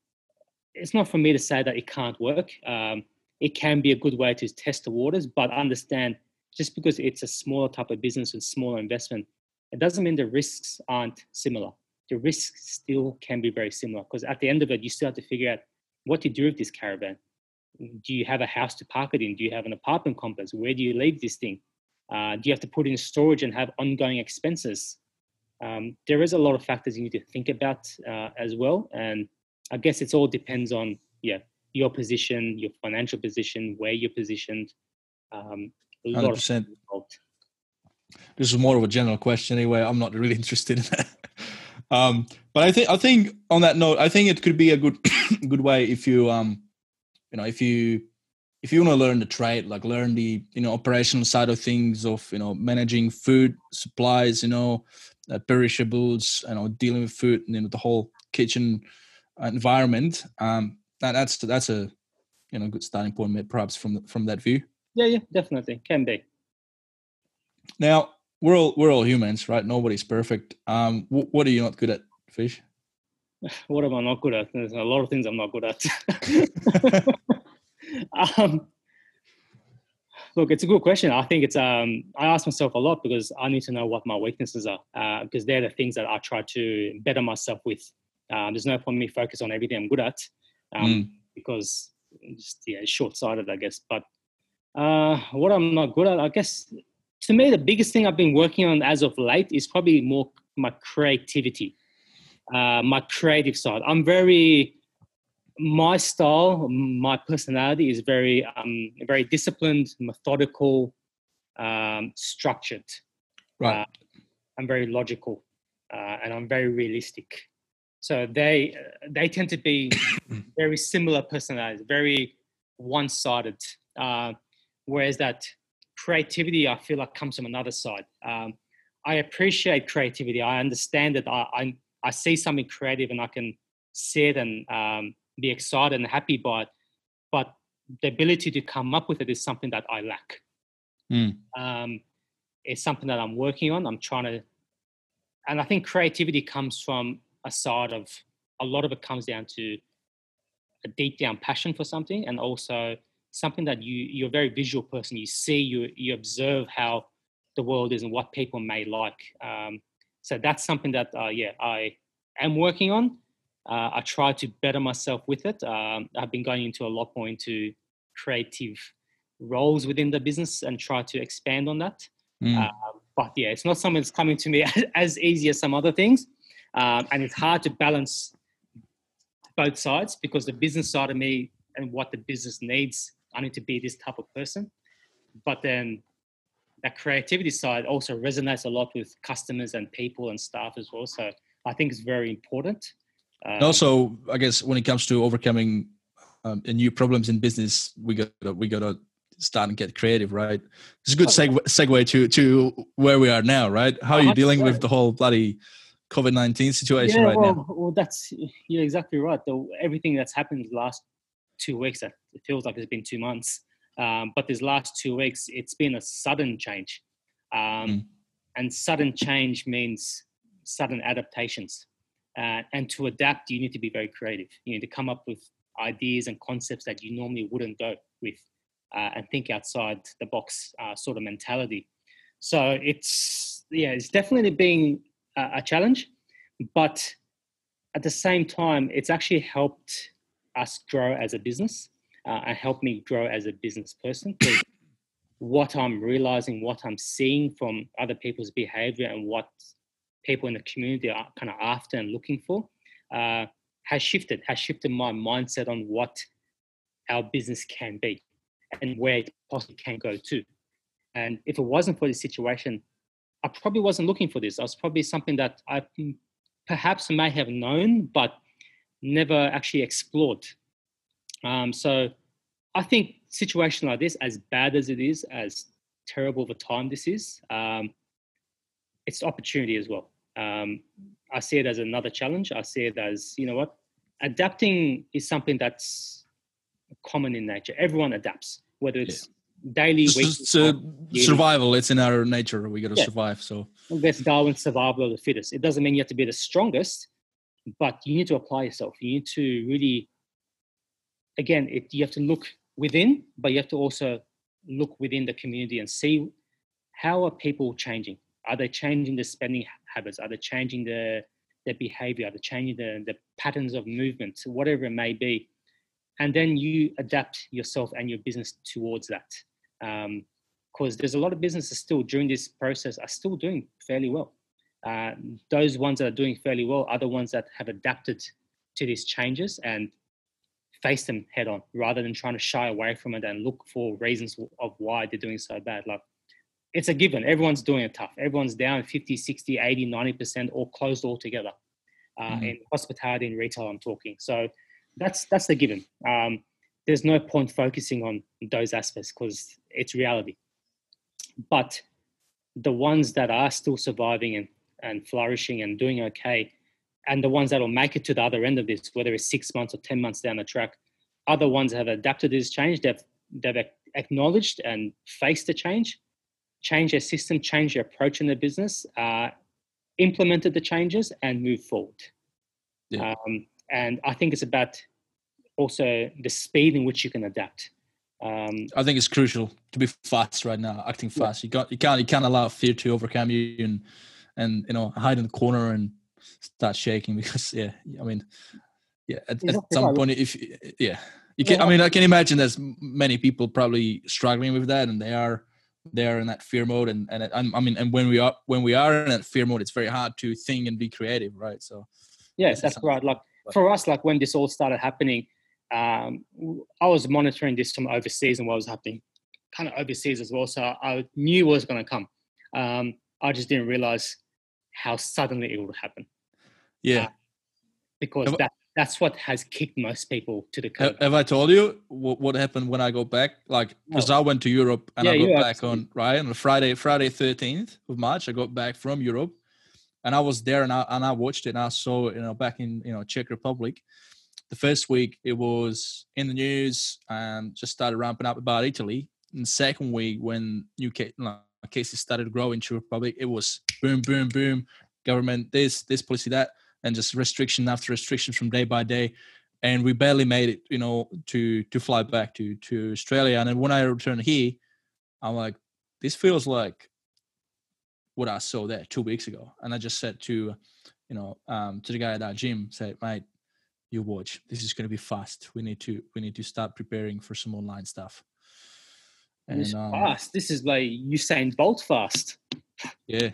it's not for me to say that it can't work. Um, it can be a good way to test the waters, but understand just because it's a smaller type of business with smaller investment, it doesn't mean the risks aren't similar. The risks still can be very similar because at the end of it, you still have to figure out what to do with this caravan. Do you have a house to park it in? Do you have an apartment complex? Where do you leave this thing? Uh, do you have to put in storage and have ongoing expenses? Um, there is a lot of factors you need to think about uh, as well, and I guess it all depends on yeah your position, your financial position, where you're positioned. Um, a 100%. This is more of a general question anyway. I'm not really interested in that. Um, but I think I think on that note, I think it could be a good good way if you um you know if you if you want to learn the trade, like learn the you know operational side of things of you know managing food supplies, you know uh, perishables, you know dealing with food, and you know the whole kitchen environment. Um, that, that's that's a you know good starting point perhaps from from that view yeah yeah definitely can be now we're all we're all humans right? Nobody's perfect. Um what are you not good at fish? What am i not good at? There's a lot of things i'm not good at. Um look it's a good question. I think it's um i ask myself a lot because i need to know what my weaknesses are uh, because they're the things that i try to better myself with. Um, there's no point me focus on everything i'm good at um, mm. because just yeah, short-sighted, I guess. But uh, what I'm not good at, I guess, to me, the biggest thing I've been working on as of late is probably more my creativity, uh, my creative side. I'm very my style, my personality is very, um, very disciplined, methodical, um, structured. Right. Uh, I'm very logical, uh, and I'm very realistic. So they they tend to be very similar personalities, very one-sided. Uh, whereas that creativity, I feel like comes from another side. Um, I appreciate creativity. I understand that I, I, I see something creative and I can see it and um, be excited and happy by it. But the ability to come up with it is something that I lack. Mm. Um, it's something that I'm working on. I'm trying to, and I think creativity comes from a side of a lot of it comes down to a deep down passion for something and also something that you you're a very visual person. You see you you observe how the world is and what people may like. Um, so that's something that uh, yeah i am working on. Uh, i try to better myself with it. Um, i've been going into a lot more into creative roles within the business and try to expand on that. Mm. uh, but yeah it's not something that's coming to me as easy as some other things. Um, and it's hard to balance both sides because the business side of me and what the business needs, I need to be this type of person. But then that creativity side also resonates a lot with customers and people and staff as well. So I think it's very important. Um, also, I guess when it comes to overcoming um, new problems in business, we got we got to start and get creative, right? It's a good segue, segue to to where we are now, right? How are you dealing with the whole bloody COVID nineteen situation yeah, right well, now? Well, that's you're exactly right. The, everything that's happened last two weeks, it feels like it's been two months. Um, but these last two weeks, it's been a sudden change, um, mm. and sudden change means sudden adaptations. Uh, and to adapt, you need to be very creative. You need to come up with ideas and concepts that you normally wouldn't go with, uh, and think outside the box uh, sort of mentality. So it's yeah, it's definitely being a, a challenge, but at the same time, it's actually helped us grow as a business uh, and help me grow as a business person. what I'm realizing, what I'm seeing from other people's behavior, and what people in the community are kind of after and looking for uh, has shifted, has shifted my mindset on what our business can be and where it possibly can go to. And if it wasn't for this situation, I probably wasn't looking for this. I was probably something that I perhaps may have known, but never actually explored. Um, so I think situation like this, as bad as it is, as terrible of a time this is, um, it's opportunity as well. Um, I see it as another challenge. I see it as, you know what, adapting is something that's common in nature. Everyone adapts, whether it's yeah. daily, weekly, it's, uh, survival. It's in our nature. We got to yeah. survive. So that's Darwin's survival of the fittest. It doesn't mean you have to be the strongest, but you need to apply yourself. You need to really, again, it, you have to look within, but you have to also look within the community and see how are people changing. Are they changing their spending habits? Are they changing their their behavior? Are they changing the, the patterns of movement, whatever it may be? And then you adapt yourself and your business towards that. Because um, there's a lot of businesses still during this process are still doing fairly well. Uh, those ones that are doing fairly well are the ones that have adapted to these changes and face them head on rather than trying to shy away from it and look for reasons of why they're doing so bad. Like it's a given. Everyone's doing it tough. Everyone's down 50, 60, 80, 90% or closed altogether. Uh, mm. In hospitality and retail, I'm talking. So that's that's the given. Um, there's no point focusing on those aspects because it's reality. But the ones that are still surviving and and flourishing and doing okay, and the ones that will make it to the other end of this, whether it's six months or 10 months down the track, are the ones that have adapted to this change, they've, they've acknowledged and faced the change, changed their system, changed their approach in their business, uh, implemented the changes, and moved forward. Yeah. Um, and I think it's about also the speed in which you can adapt. Um, I think it's crucial to be fast right now, acting fast. Yeah. You got you can't you can't allow fear to overcome you and and you know hide in the corner and start shaking because yeah i mean yeah at, at some point if yeah you can i mean i can imagine there's many people probably struggling with that and they are they are in that fear mode and and i mean and when we are when we are in that fear mode it's very hard to think and be creative right? So yes that's right. Like for us like when this all started happening um, i was monitoring this from overseas and what was happening kind of overseas as well. So i knew what was going to come. Um, i just didn't realize how suddenly it would happen. Yeah. Uh, because have that that's what has kicked most people to the curb. Have I told you what, what happened when I go back? Like, because no. I went to Europe and yeah, I got back on right on Friday, Friday thirteenth of March. I got back from Europe, and I was there and I and I watched it and I saw you know back in you know Czech Republic. The first week it was in the news and just started ramping up about Italy. And second week when UK cases started growing to Republic, it was boom, boom, boom, government this, this policy that, and just restriction after restriction from day by day. And we barely made it, you know, to to fly back to to Australia. And then when I returned here, I'm like, this feels like what I saw there two weeks ago. And I just said to, you know, um, to the guy at our gym, said, mate, you watch. This is going to be fast. We need to we need to start preparing for some online stuff. And, um, fast. This is like Usain Bolt fast. Yeah.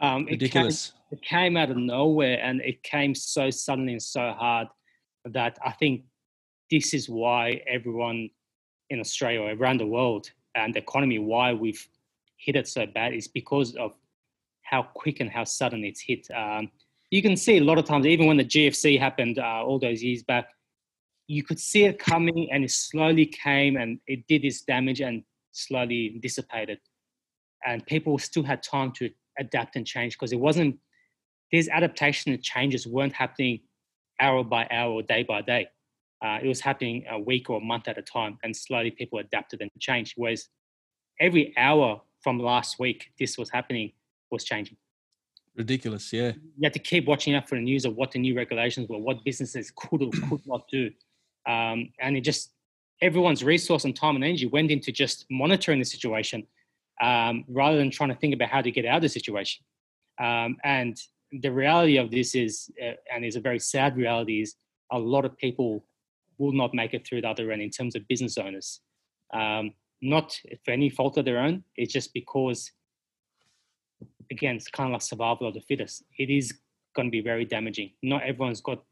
Um, Ridiculous. It came, it came out of nowhere and it came so suddenly and so hard that I think this is why everyone in Australia, or around the world, and the economy, why we've hit it so bad is because of how quick and how sudden it's hit. Um, you can see a lot of times, even when the GFC happened uh, all those years back, you could see it coming and it slowly came and it did its damage and slowly dissipated. And people still had time to adapt and change because it wasn't, these adaptation and changes weren't happening hour by hour or day by day. Uh, it was happening a week or a month at a time, and slowly people adapted and changed. Whereas every hour from last week, this was happening, was changing. Ridiculous, yeah. You had to keep watching out for the news of what the new regulations were, what businesses could or could not do, um, and it just everyone's resource and time and energy went into just monitoring the situation um, rather than trying to think about how to get out of the situation. Um, and the reality of this is, uh, and is a very sad reality, is a lot of people will not make it through the other end in terms of business owners. Um, not for any fault of their own, it's just because, again, it's kind of like survival of the fittest. It is going to be very damaging. Not everyone's got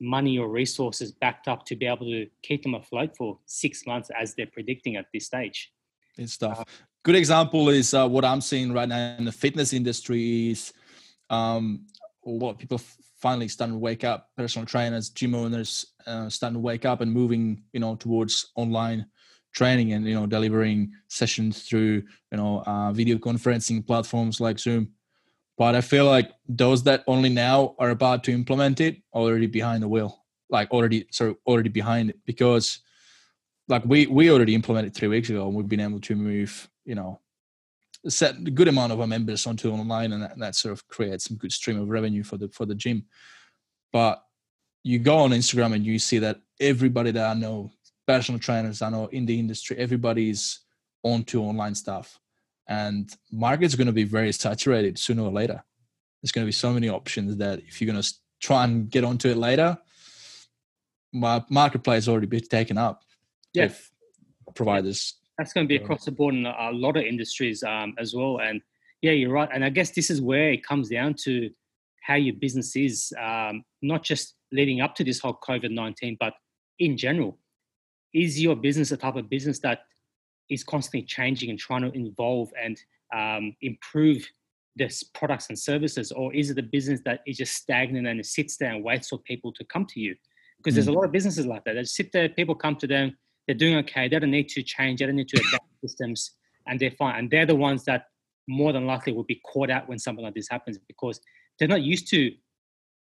money or resources backed up to be able to keep them afloat for six months as they're predicting at this stage. Stuff. Uh, Good example is uh, what I'm seeing right now in the fitness industry is um, a lot of people finally starting to wake up personal trainers gym owners uh, starting to wake up and moving you know towards online training and you know delivering sessions through you know uh, video conferencing platforms like zoom but i feel like those that only now are about to implement it already behind the wheel like already sorry already behind it. Because like we we already implemented three weeks ago and we've been able to move you know set a good amount of our members onto online and that, that sort of creates some good stream of revenue for the for the gym. But you go on instagram and you see that everybody that i know personal trainers i know in the industry everybody's onto online stuff and market's going to be very saturated sooner or later there's going to be so many options that if you're going to try and get onto it later my marketplace has already been taken up yeah. if providers that's going to be across the board in a lot of industries um, as well. And yeah, you're right. And I guess this is where it comes down to how your business is, um, not just leading up to this whole COVID 19, but in general. Is your business a type of business that is constantly changing and trying to evolve and um, improve this products and services? Or is it a business that is just stagnant and it sits there and waits for people to come to you? Because mm. there's a lot of businesses like that. They sit there, people come to them, they're doing okay. They don't need to change. They don't need to adapt systems, and they're fine. And they're the ones that more than likely will be caught out when something like this happens because they're not used to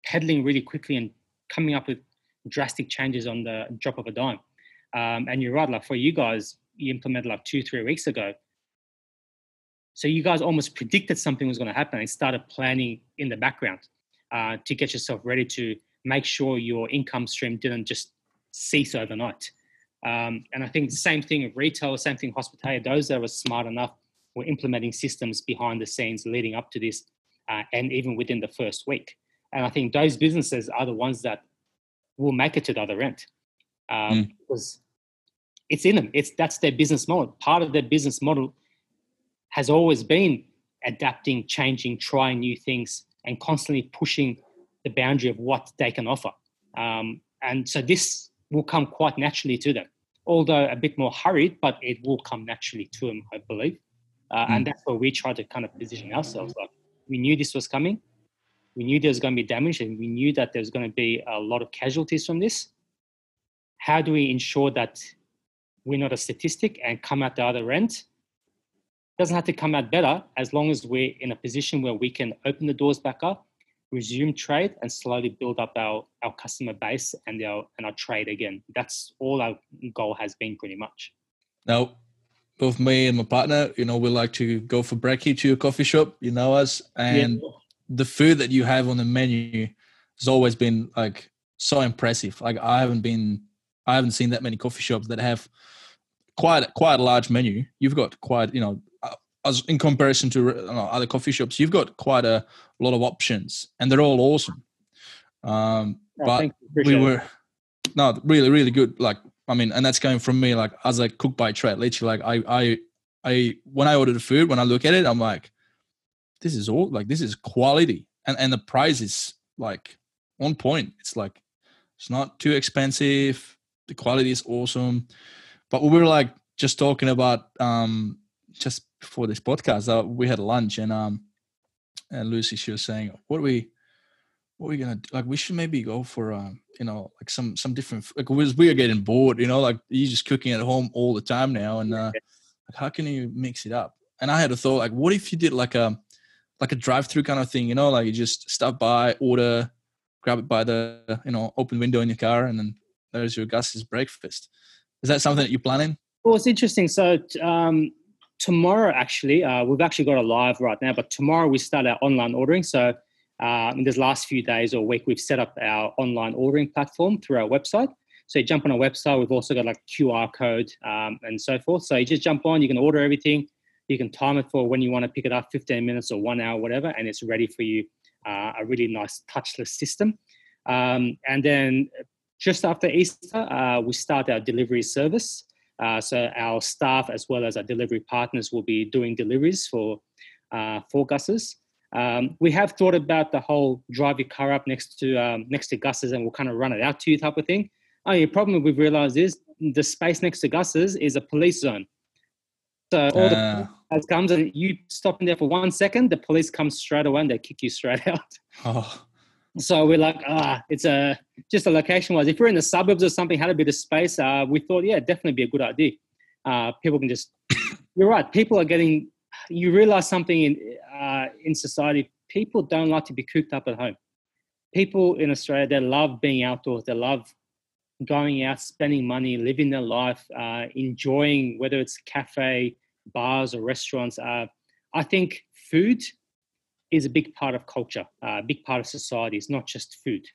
pedaling really quickly and coming up with drastic changes on the drop of a dime. Um, and you're right, like for you guys, you implemented like two, three weeks ago. So you guys almost predicted something was going to happen and started planning in the background uh, to get yourself ready to make sure your income stream didn't just cease overnight. Um, and I think the same thing of retail, same thing hospitality. Those that were smart enough were implementing systems behind the scenes leading up to this, uh, and even within the first week. And I think those businesses are the ones that will make it to the other end um, mm. because it's in them. It's that's their business model. Part of their business model has always been adapting, changing, trying new things, and constantly pushing the boundary of what they can offer. Um, and so this will come quite naturally to them although a bit more hurried, but it will come naturally to them, I believe. Uh, mm. And that's where we try to kind of position ourselves. Like we knew this was coming, we knew there was going to be damage, and we knew that there was going to be a lot of casualties from this. How do we ensure that we're not a statistic and come out the other end? Doesn't have to come out better as long as we're in a position where we can open the doors back up resume trade and slowly build up our, our customer base and our and our trade again. That's all our goal has been pretty much. Now, both me and my partner, you know, we like to go for brekkie to a coffee shop. You know us, and yeah. the food that you have on the menu has always been like so impressive. Like I haven't been, I haven't seen that many coffee shops that have quite quite a large menu. You've got quite, you know, as in comparison to know, other coffee shops, you've got quite a lot of options, and they're all awesome. Um, oh, but we were no really really good. Like I mean, and that's going from me like as a cook by trade. Literally, like I I I when I order the food, when I look at it, I'm like, this is all like this is quality, and and the price is like on point. It's like it's not too expensive. The quality is awesome, but we were like just talking about um just before this podcast, uh, we had lunch and um, and Lucy she was saying, "What are we, what are we gonna do? like? We should maybe go for um, you know like some some different like we are getting bored you know like you're just cooking at home all the time now and uh like how can you mix it up and i had a thought like what if you did like a like a drive-through kind of thing you know like you just stop by order grab it by the you know open window in your car and then there's your gus's breakfast is that something that you're planning well it's interesting so um tomorrow actually uh, we've actually got a live right now but tomorrow we start our online ordering so uh, in this last few days or week, we've set up our online ordering platform through our website. So you jump on our website, we've also got like QR code um, and so forth. So you just jump on, you can order everything, you can time it for when you want to pick it up, 15 minutes or one hour, whatever, and it's ready for you. Uh, a really nice touchless system. Um, and then just after Easter, uh, we start our delivery service. Uh, so our staff, as well as our delivery partners, will be doing deliveries for uh, for Gus's. Um, we have thought about the whole drive your car up next to um, next to Gus's and we'll kind of run it out to you type of thing. Oh, the problem we've realised is the space next to Gus's is a police zone. So all uh. the police comes and you stop in there for one second, the police come straight away and they kick you straight out. Oh. So we're like, ah, it's a just a location wise. If we're in the suburbs or something, had a bit of space, uh, we thought, yeah, definitely be a good idea. Uh, people can just. you're right. People are getting you realize something in uh, in society. People don't like to be cooped up at home. People in Australia they love being outdoors. They love going out, spending money, living their life, uh, enjoying whether it's cafe, bars, or restaurants. Uh, I think food is a big part of culture, uh, a big part of society. It's not just food.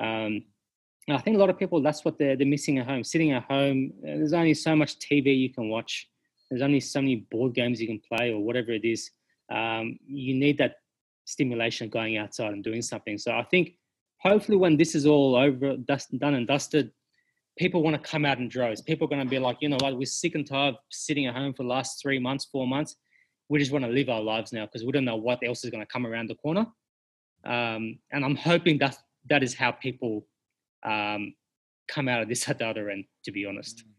Um, I think a lot of people that's what they're, they're missing at home. Sitting at home, there's only so much TV you can watch there's only so many board games you can play or whatever it is. Um, you need that stimulation going outside and doing something. So I think hopefully when this is all over, dust, done and dusted, people want to come out in droves. People are going to be like, you know what, we're sick and tired of sitting at home for the last three months, four months. We just want to live our lives now because we don't know what else is going to come around the corner. Um, and I'm hoping that that is how people um, come out of this at the other end, to be honest. Mm.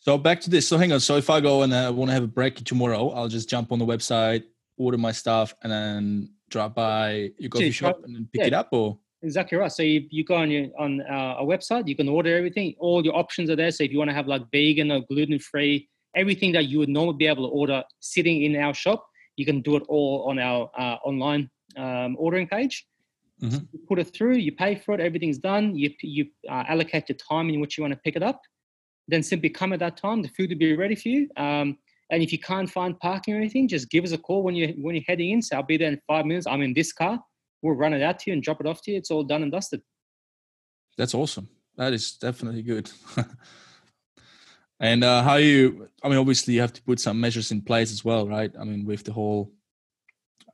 So back to this. So hang on. So if I go and I want to have a break tomorrow, I'll just jump on the website, order my stuff, and then drop by your coffee shop and then pick yeah, it up, or exactly right. So you, you go on your on uh, a website, you can order everything. All your options are there. So if you want to have like vegan or gluten free, everything that you would normally be able to order sitting in our shop, you can do it all on our uh, online um, ordering page. Mm-hmm. You put it through, you pay for it, everything's done. You you uh, allocate the time in which you want to pick it up then simply come at that time. The food will be ready for you. Um, and if you can't find parking or anything, just give us a call when you when you're heading in. So I'll be there in five minutes. I'm in this car. We'll run it out to you and drop it off to you. It's all done and dusted. That's awesome. That is definitely good. and uh, how you? I mean, obviously you have to put some measures in place as well, right? I mean, with the whole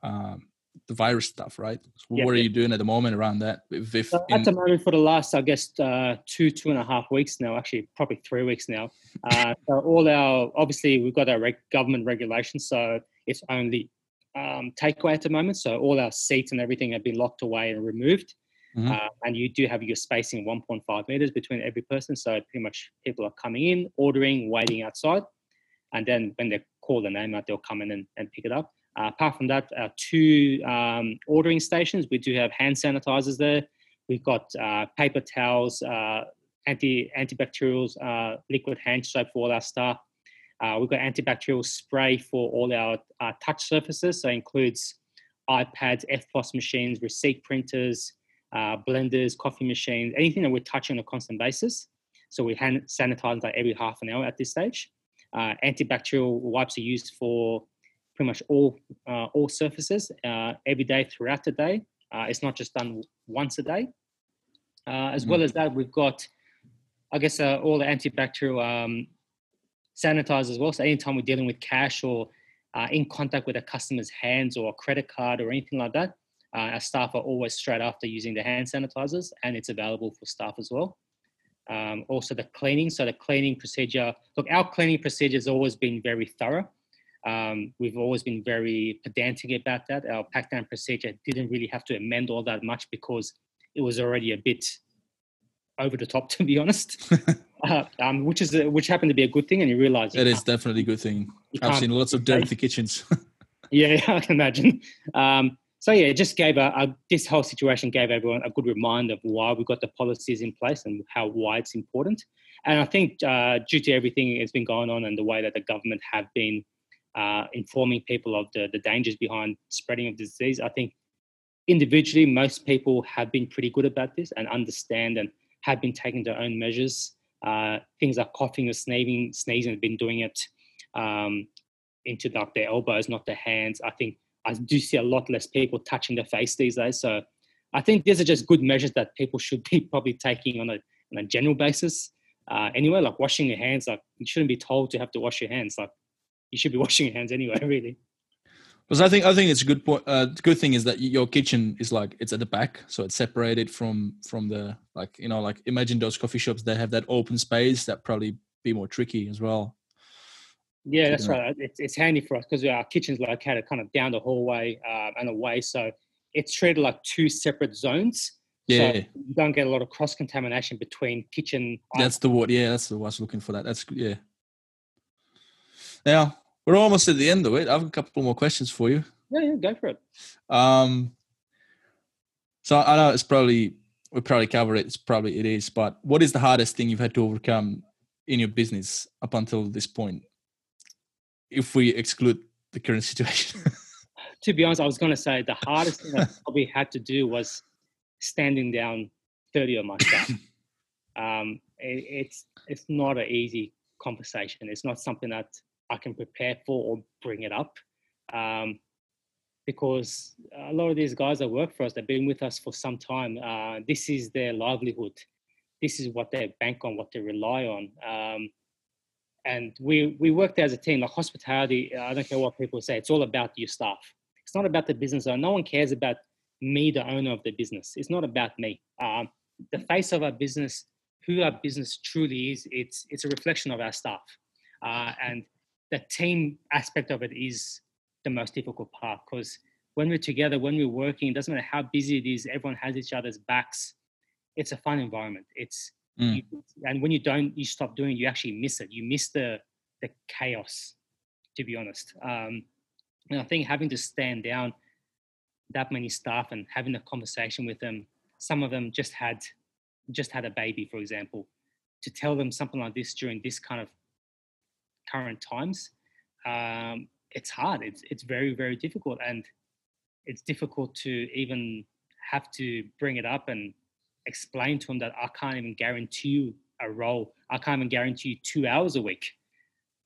um, the virus stuff, right? So yeah, what are you doing at the moment around that? If, so in... At the moment, for the last, I guess, uh, two two and a half weeks now, actually, probably three weeks now. Uh, so all our obviously we've got our reg- government regulations, so it's only um, takeaway at the moment. So all our seats and everything have been locked away and removed. Mm-hmm. Uh, and you do have your spacing 1.5 meters between every person. So pretty much people are coming in, ordering, waiting outside, and then when they call the name out, they'll come in and, and pick it up. Uh, apart from that, our two um, ordering stations, we do have hand sanitizers there. We've got uh, paper towels, uh, anti antibacterials, uh, liquid hand soap for all our staff. Uh, we've got antibacterial spray for all our uh, touch surfaces, so it includes iPads, FPOS machines, receipt printers, blenders, coffee machines, anything that we're touching on a constant basis. So we hand sanitize like every half an hour at this stage. antibacterial wipes are used for pretty much all uh, all surfaces uh, every day throughout the day. Uh, it's not just done once a day. Uh, as mm-hmm. well as that, we've got, I guess, uh, all the antibacterial um, sanitizers as well. So anytime we're dealing with cash or uh, in contact with a customer's hands or a credit card or anything like that, our staff are always straight after using the hand sanitizers, and it's available for staff as well. Um, also, the cleaning. So the cleaning procedure. Look, our cleaning procedure has always been very thorough. Um, we've always been very pedantic about that. Our pack down procedure didn't really have to amend all that much because it was already a bit over the top, to be honest. uh, um, which is a, which happened to be a good thing, and you realize that is definitely a good thing. I've seen lots of dirty kitchens. yeah, I can imagine. Um, so yeah, it just gave a, a, this whole situation gave everyone a good reminder of why we've got the policies in place and how why it's important. And I think uh, due to everything that's been going on and the way that the government have been uh, informing people of the, the dangers behind spreading of disease, I think individually most people have been pretty good about this and understand and have been taking their own measures. Uh, things like coughing or sneezing, sneezing have been doing it um, into like their elbows, not their hands. I think I do see a lot less people touching their face these days. So I think these are just good measures that people should be probably taking on a, on a general basis. Uh, anyway, like washing your hands, like you shouldn't be told to have to wash your hands. Like you should be washing your hands anyway, really. Because I think I think it's a good point. Uh, good thing is that your kitchen is like it's at the back, so it's separated from from the like you know like imagine those coffee shops they have that open space that probably be more tricky as well. Yeah, that's right. It's, it's handy for us because our kitchen's located kind of down the hallway uh, and away. So it's treated like two separate zones. Yeah. So you don't get a lot of cross contamination between kitchen. That's the word. Yeah, that's the I was looking for that. That's yeah. Now we're almost at the end of it. I have a couple more questions for you. Yeah, yeah, go for it. Um. So I know it's probably we probably covered it. It's probably it is. But what is the hardest thing you've had to overcome in your business up until this point? If we exclude the current situation? to be honest, I was going to say the hardest thing I probably had to do was standing down 30 of my staff. um, it, it's, it's not an easy conversation. It's not something that I can prepare for or bring it up. Um, because a lot of these guys that work for us, they've been with us for some time. Uh, this is their livelihood. This is what they bank on, what they rely on. Um, and we we worked as a team like hospitality i don't care what people say it's all about your staff. It's not about the business owner no one cares about me the owner of the business. It's not about me. Um, the face of our business who our business truly is it's it's a reflection of our staff. Uh, and the team aspect of it is the most difficult part because when we're together when we're working it doesn't matter how busy it is everyone has each other's backs. It's a fun environment. It's Mm. You, and when you don't, you stop doing, you actually miss it. You miss the the chaos, to be honest. Um, and I think having to stand down that many staff and having a conversation with them, some of them just had just had a baby, for example, to tell them something like this during this kind of current times, um, it's hard. It's it's very very difficult, and it's difficult to even have to bring it up and explain to them that I can't even guarantee you a role. I can't even guarantee you two hours a week.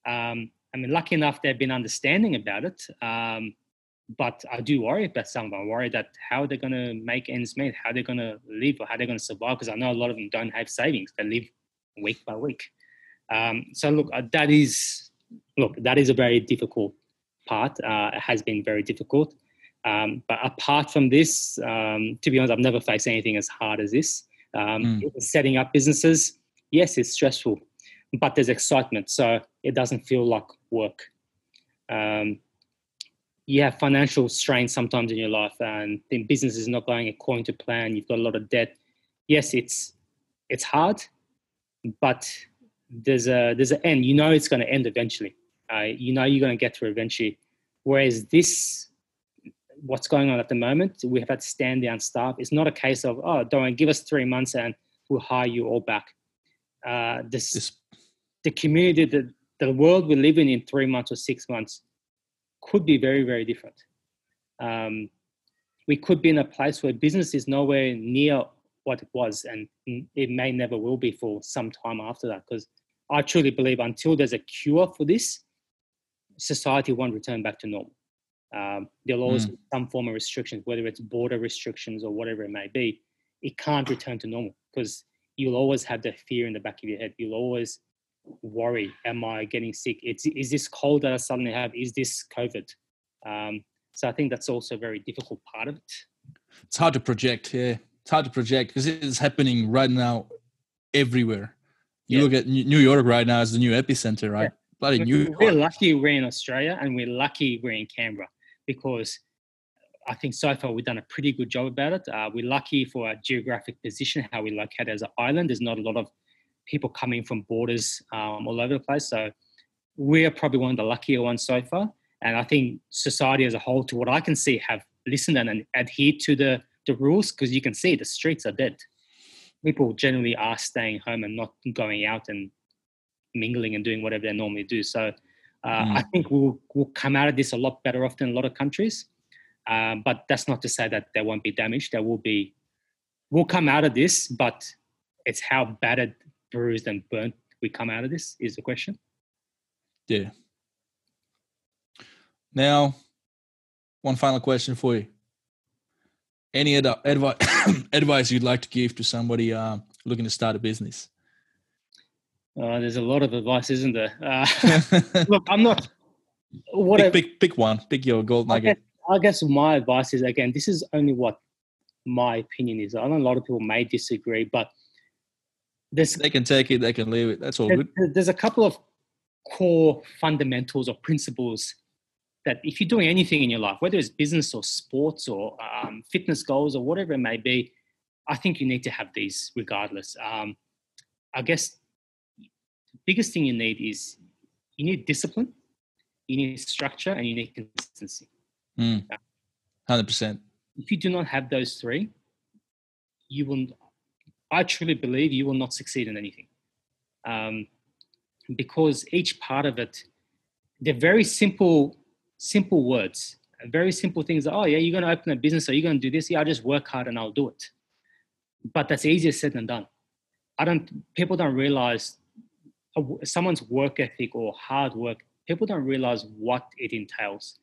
Um, I mean, lucky enough, they've been understanding about it. Um, but I do worry about some of them. I worry that how they're going to make ends meet, how they're going to live, or how they're going to survive. Because I know a lot of them don't have savings; they live week by week. Um, so look, uh, that is look that is a very difficult part. Uh, it has been very difficult. Um, but apart from this, um, to be honest, I've never faced anything as hard as this. Um, mm. Setting up businesses, yes, it's stressful, but there's excitement, so it doesn't feel like work. Um, you have financial strain sometimes in your life, and the business is not going according to plan. You've got a lot of debt. Yes, it's it's hard, but there's a there's an end. You know it's going to end eventually. Uh, you know you're going to get through eventually. Whereas this what's going on at the moment. We have had stand down staff. It's not a case of, oh, don't give us three months and we'll hire you all back. Uh, this, this, the community, the, the world we live in in three months or six months could be very, very different. Um, we could be in a place where business is nowhere near what it was, and it may never will be for some time after that. Because I truly believe until there's a cure for this, society won't return back to normal. Um, there'll always mm. be some form of restrictions, whether it's border restrictions or whatever it may be. It can't return to normal because you'll always have that fear in the back of your head. You'll always worry: Am I getting sick? It's is this cold that I suddenly have? Is this COVID? Um, so I think that's also a very difficult part of it. It's hard to project. Yeah, it's hard to project because it's happening right now everywhere. You yeah. look at New York right now as the new epicenter, right? Yeah. Bloody New York. We're lucky we're in Australia, and we're lucky we're in Canberra because I think so far we've done a pretty good job about it. Uh, we're lucky for our geographic position, how we locate as an island. There's not a lot of people coming from borders um, all over the place. So we're probably one of the luckier ones so far. And I think society as a whole, to what I can see, have listened and adhered to the the rules because you can see the streets are dead. People generally are staying home and not going out and mingling and doing whatever they normally do. So mm. I think we'll we'll come out of this a lot better off than a lot of countries. Um, but that's not to say that there won't be damage. There will be. We'll come out of this, but it's how battered, bruised, and burnt we come out of this is the question. Yeah. Now, one final question for you. Any ad- advice advice you'd like to give to somebody uh, looking to start a business? Uh, there's a lot of advice, isn't there? Uh, look, I'm not. What pick, I, pick, pick one. Pick your gold nugget. I guess, I guess my advice is again, this is only what my opinion is. I know a lot of people may disagree, but there's they can take it, they can leave it. That's all there, good. There's a couple of core fundamentals or principles that if you're doing anything in your life, whether it's business or sports or um, fitness goals or whatever it may be, I think you need to have these regardless. Um, I guess biggest thing you need is you need discipline, you need structure, and you need consistency. Mm. 100%. If you do not have those three, you will, I truly believe you will not succeed in anything. Um, because each part of it, they're very simple, simple words, very simple things. Oh, yeah, you're going to open a business or you're going to do this. Yeah, I just work hard and I'll do it. But that's easier said than done. I don't, people don't realize someone's work ethic or hard work, people don't realize what it entails.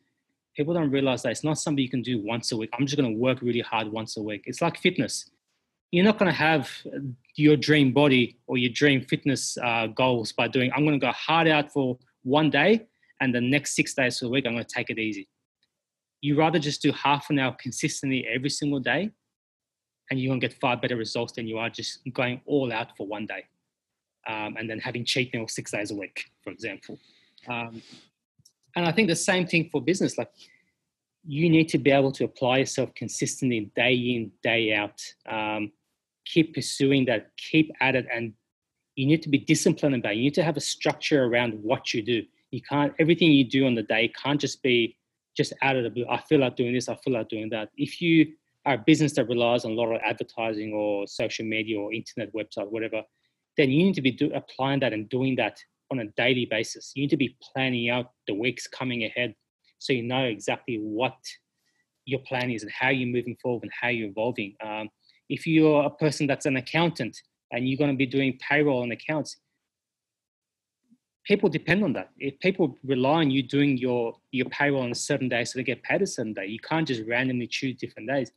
People don't realize that it's not something you can do once a week. I'm just going to work really hard once a week. It's like fitness. You're not going to have your dream body or your dream fitness uh, goals by doing, I'm going to go hard out for one day and the next six days of the week, I'm going to take it easy. You rather just do half an hour consistently every single day and you're going to get far better results than you are just going all out for one day um, and then having cheat meals six days a week, for example. Um, and I think the same thing for business. Like you need to be able to apply yourself consistently, day in, day out. Um, keep pursuing that, keep at it, and you need to be disciplined about it. You need to have a structure around what you do. You can't everything you do on the day can't just be just out of the blue. I feel like doing this. I feel like doing that. If you are a business that relies on a lot of advertising or social media or internet website, whatever, then you need to be do, applying that and doing that on a daily basis. You need to be planning out the weeks coming ahead so you know exactly what your plan is and how you're moving forward and how you're evolving. Um, if you're a person that's an accountant and you're going to be doing payroll and accounts, people depend on that. If people rely on you doing your, your payroll on a certain day so they get paid a certain day, you can't just randomly choose different days.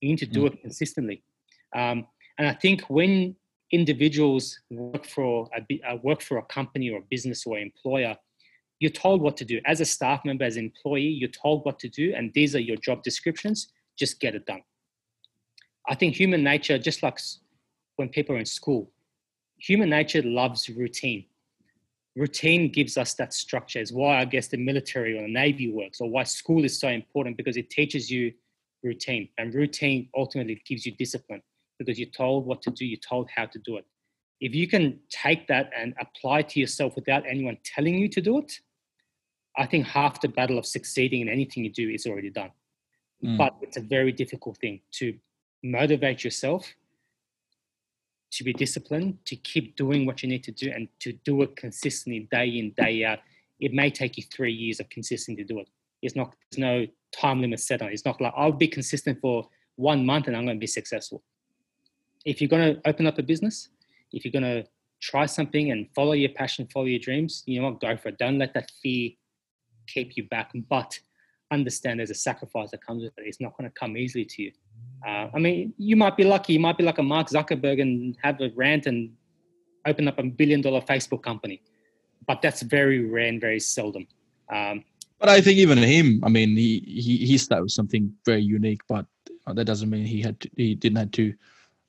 You need to do mm. it consistently. Um, and I think when individuals work for a, uh, work for a company or a business or employer, you're told what to do. As a staff member, as an employee, you're told what to do, and these are your job descriptions. Just get it done. I think human nature, just like when people are in school, human nature loves routine. Routine gives us that structure. Is why I guess the military or the navy works, or why school is so important because it teaches you routine, and routine ultimately gives you discipline because you're told what to do, you're told how to do it. If you can take that and apply to yourself without anyone telling you to do it, I think half the battle of succeeding in anything you do is already done. Mm. But it's a very difficult thing to motivate yourself, to be disciplined, to keep doing what you need to do, and to do it consistently day in, day out. It may take you three years of consistency to do it. It's not, there's no time limit set on it. It's not like I'll be consistent for one month and I'm going to be successful if you're going to open up a business, if you're going to try something and follow your passion, follow your dreams, you know what, go for it. Don't let that fear keep you back. But understand there's a sacrifice that comes with it. It's not going to come easily to you. Uh, I mean, you might be lucky. You might be like a Mark Zuckerberg and have a rant and open up a billion dollar Facebook company. But that's very rare and very seldom. Um, but I think even him, I mean, he he he started with something very unique, but that doesn't mean he had to, he didn't have to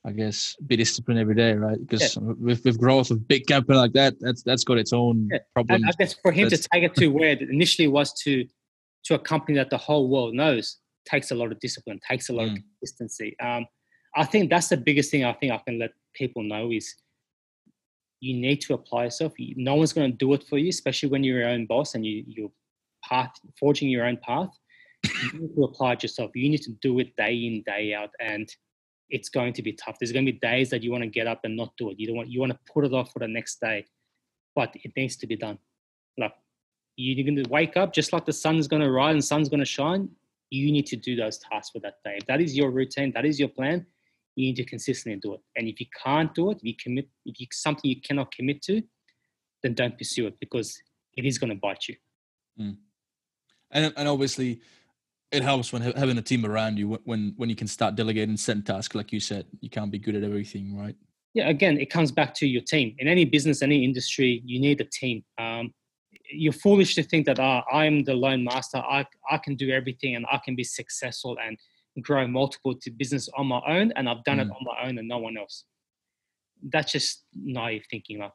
I guess, be disciplined every day, right? Because yeah. with, with growth of big company like that, that's that's got its own yeah. problems. I guess for him that's, to take it to where it initially was to to a company that the whole world knows takes a lot of discipline, takes a lot mm. of consistency. Um, I think that's the biggest thing I think I can let people know is you need to apply yourself. No one's going to do it for you, especially when you're your own boss and you, you're path, forging your own path. you need to apply it yourself. You need to do it day in, day out, and it's going to be tough. There's going to be days that you want to get up and not do it. You don't want you want to put it off for the next day, but it needs to be done. Like you're going to wake up just like the sun's going to rise and sun's going to shine. You need to do those tasks for that day. If that is your routine, that is your plan. You need to consistently do it. And if you can't do it, if you commit, if you something you cannot commit to, then don't pursue it because it is going to bite you. Mm. And and obviously, it helps when having a team around you when when you can start delegating certain tasks like you said you can't be good at everything right? Yeah again it comes back to your team. In any business any industry you need a team. Um, you're foolish to think that oh, i'm the lone master. I, I can do everything and i can be successful and grow multiple to business on my own and i've done mm. it on my own and no one else. That's just naive thinking like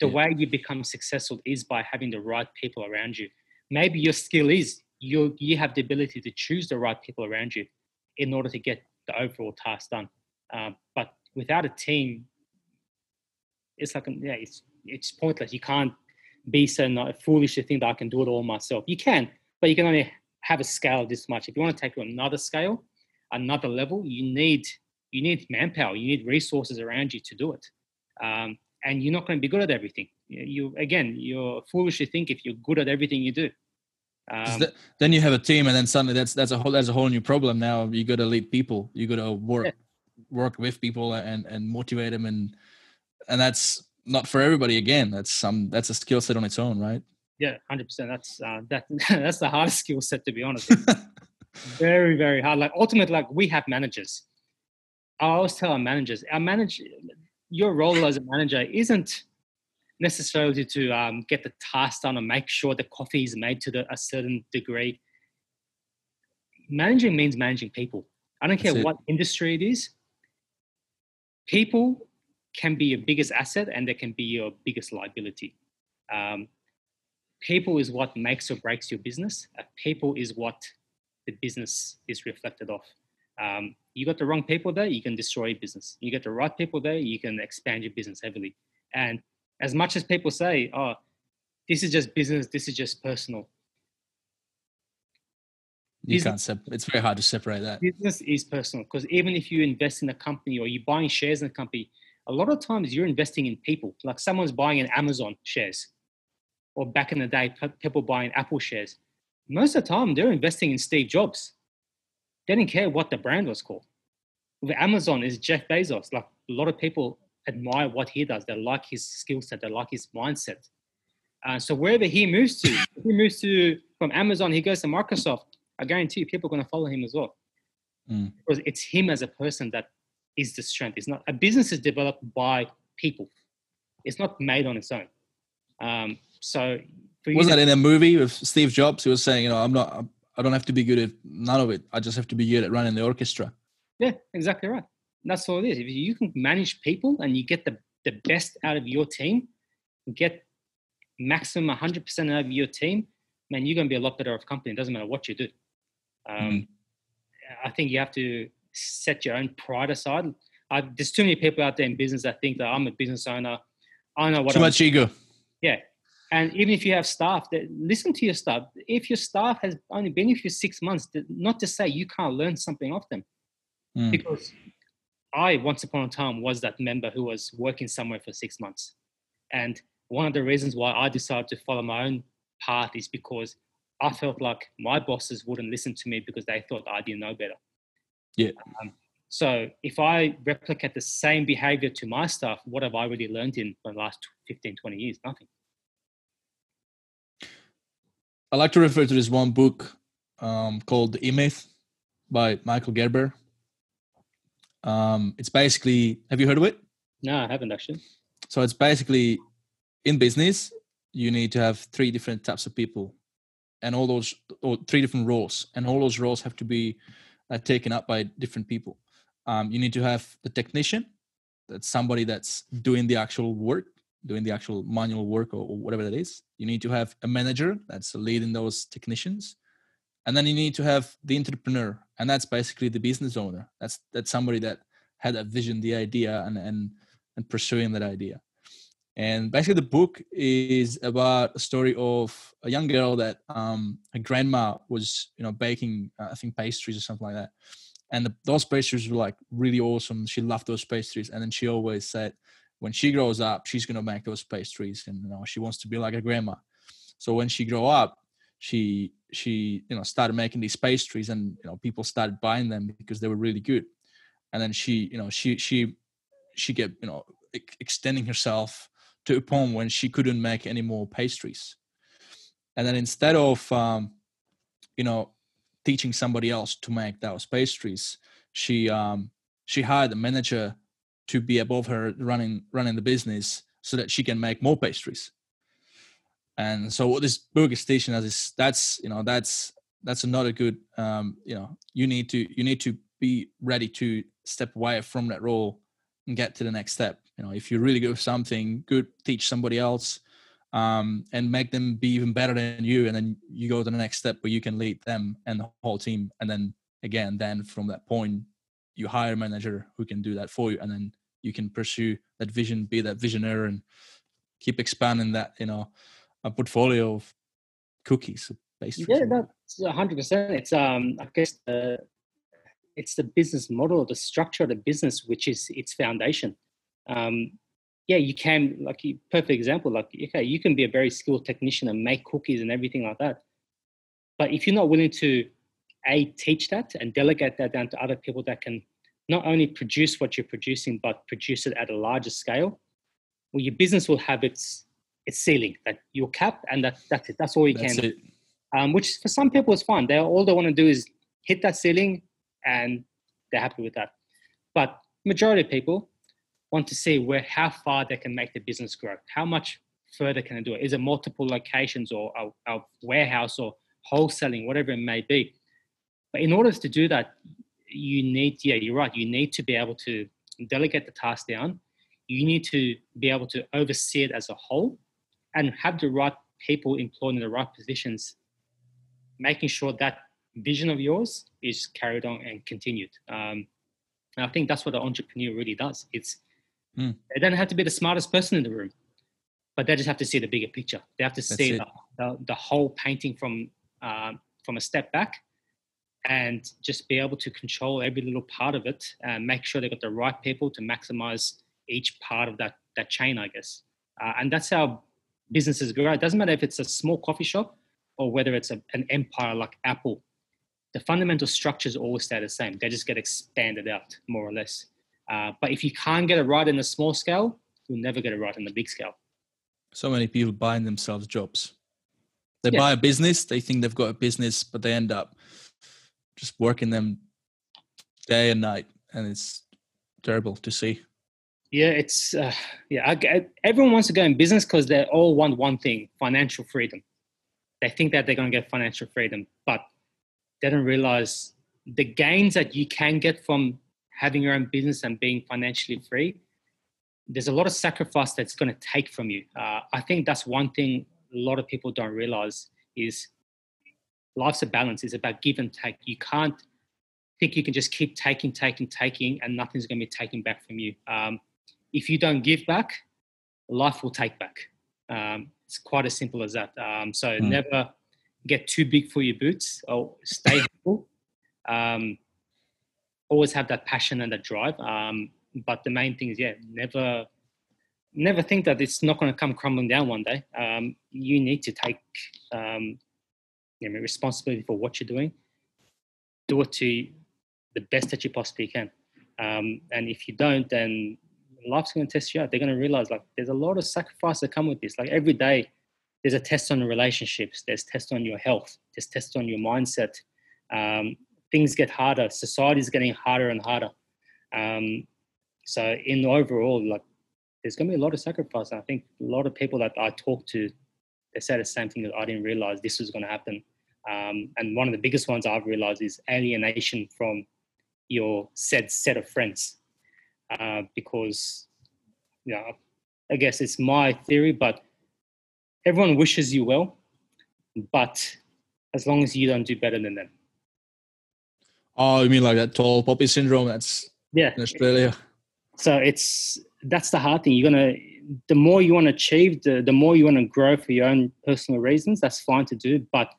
the yeah. way you become successful is by having the right people around you. Maybe your skill is you you have the ability to choose the right people around you in order to get the overall task done. Um, but without a team, it's like yeah, it's it's pointless. You can't be so not foolish to think that I can do it all myself. You can, but you can only have a scale this much. If you want to take to another scale, another level, you need you need manpower. You need resources around you to do it. Um, and you're not going to be good at everything. You, you again, you're foolish to think if you're good at everything you do. Um, then you have a team, and then suddenly that's that's a whole that's a whole new problem. Now you got to lead people. You got to work yeah. work with people and and motivate them, and and that's not for everybody. Again, that's some that's a skill set on its own, right? Yeah, hundred percent. That's uh, that that's the hardest skill set to be honest. very very hard. Like ultimately, like we have managers. I always tell our managers, our manager, your role as a manager isn't necessarily to um, get the task done or make sure the coffee is made to the, a certain degree. Managing means managing people. I don't care what industry it is. People can be your biggest asset and they can be your biggest liability. Um, people is what makes or breaks your business. Uh, people is what the business is reflected off. Um, you got the wrong people there, you can destroy your business. You get the right people there, you can expand your business heavily. And as much as people say, oh, this is just business, this is just personal. You business, can't it's very hard to separate that. Business is personal because even if you invest in a company or you're buying shares in a company, a lot of times you're investing in people. Like someone's buying an Amazon shares, or back in the day, people buying Apple shares. Most of the time, they're investing in Steve Jobs. They didn't care what the brand was called. With Amazon is Jeff Bezos. Like a lot of people admire what he does. They like his skill set. They like his mindset. Uh, so wherever he moves to, he moves to from Amazon, he goes to Microsoft. I guarantee you, people are going to follow him as well, mm. because it's him as a person that is the strength. It's not a business is developed by people. It's not made on its own. Um, so was that in a movie with Steve Jobs? He was saying, you know, I'm not, I don't have to be good at none of it. I just have to be good at running the orchestra. Yeah, exactly right that's all it is. If you can manage people and you get the, the best out of your team, get maximum 100% out of your team, man, you're going to be a lot better off company. It doesn't matter what you do. Um, mm. I think you have to set your own pride aside. I, there's too many people out there in business that think that I'm a business owner. I know what. Too I'm, much ego. Yeah, and even if you have staff, that listen to your staff. If your staff has only been with you six months, not to say you can't learn something off them, mm. because I once upon a time was that member who was working somewhere for six months. And one of the reasons why I decided to follow my own path is because I felt like my bosses wouldn't listen to me because they thought I didn't know better. Yeah. Um, so if I replicate the same behavior to my staff, what have I really learned in the last 15, 20 years? Nothing. I like to refer to this one book um, called The E-Myth by Michael Gerber. Um, it's basically, have you heard of it? No, I haven't actually. So it's basically in business, you need to have three different types of people and all those, or three different roles, and all those roles have to be uh, taken up by different people. Um, you need to have the technician, that's somebody that's doing the actual work, doing the actual manual work or, or whatever that is. You need to have a manager that's leading those technicians and then you need to have the entrepreneur and that's basically the business owner that's that's somebody that had a vision the idea and and and pursuing that idea And basically, the book is about a story of a young girl that um, her grandma was, you know, baking, uh, I think, pastries or something like that. And the, those pastries were like really awesome. She loved those pastries, and then she always said, when she grows up, she's gonna make those pastries, and you know, she wants to be like her grandma. So when she grow up, she she you know started making these pastries, and you know people started buying them because they were really good. And then she you know she she she kept you know extending herself to a point when she couldn't make any more pastries. And then instead of um, you know teaching somebody else to make those pastries, she um, she hired a manager to be above her running running the business so that she can make more pastries. And so what this is teaching us is that's you know that's that's another good um, you know you need to you need to be ready to step away from that role and get to the next step. You know, if you're really good something, good teach somebody else um, and make them be even better than you, and then you go to the next step where you can lead them and the whole team, and then again, then from that point, you hire a manager who can do that for you, and then you can pursue that vision, be that visionary, and keep expanding that you know a portfolio of cookies based. Yeah, that's hundred percent. It's um, I guess the it's the business model, the structure of the business, which is its foundation. Um, yeah, you can like perfect example. Like okay, you can be a very skilled technician and make cookies and everything like that, but if you're not willing to a teach that and delegate that down to other people that can not only produce what you're producing but produce it at a larger scale, well, your business will have its its ceiling that your cap and that that's it. That's all you that's can. Um, which for some people is fine. They all they want to do is hit that ceiling, and they're happy with that. But majority of people want to see where how far they can make the business grow. How much further can I do it? Is it multiple locations or a, a warehouse or wholesaling, whatever it may be? But in order to do that, you need, yeah, you're right. You need to be able to delegate the task down. You need to be able to oversee it as a whole and have the right people employed in the right positions, making sure that vision of yours is carried on and continued. Um, and I think that's what the entrepreneur really does. It's mm. they don't have to be the smartest person in the room, but they just have to see the bigger picture. They have to that's see the, the, the, whole painting from um, from a step back, and just be able to control every little part of it and make sure they've got the right people to maximize each part of that that chain, I guess. Uh, and that's how businesses grow. It doesn't matter if it's a small coffee shop or whether it's a, an empire like Apple the fundamental structures always stay the same. They just get expanded out more or less. Uh, but if you can't get it right in the small scale, you'll never get it right in the big scale. So many people buying themselves jobs. They yeah. buy a business, they think they've got a business, but they end up just working them day and night, and it's terrible to see. Yeah, it's uh, yeah. I, everyone wants to go in business because they all want one thing: financial freedom. They think that they're going to get financial freedom, but they don't realize the gains that you can get from having your own business and being financially free. There's a lot of sacrifice that's going to take from you. Uh, I think that's one thing a lot of people don't realize is life's a balance. It's about give and take. You can't think you can just keep taking, taking, taking, and nothing's going to be taken back from you. Um, if you don't give back, life will take back. Um, it's quite as simple as that. Um, so mm. never get too big for your boots or stay humble. Um, always have that passion and that drive. Um, but the main thing is, yeah, never, never think that it's not going to come crumbling down one day. Um, you need to take um, you know, responsibility for what you're doing. Do it to the best that you possibly can. Um, and if you don't, then life's going to test you out. They're going to realize like there's a lot of sacrifice that come with this. Like every day, there's a test on relationships. There's test on your health. There's test on your mindset. Um, things get harder. Society is getting harder and harder. Um, so in overall like there's going to be a lot of sacrifice. And i think a lot of people that i talk to they say the same thing that i didn't realize this was going to happen. Um, and one of the biggest ones i've realized is alienation from your said set of friends uh, because you know i guess it's my theory but everyone wishes you well, but as long as you don't do better than them. Oh, you mean like that tall poppy syndrome? That's yeah in Australia. So it's that's the hard thing. You're gonna the more you want to achieve, the the more you want to grow for your own personal reasons. That's fine to do, but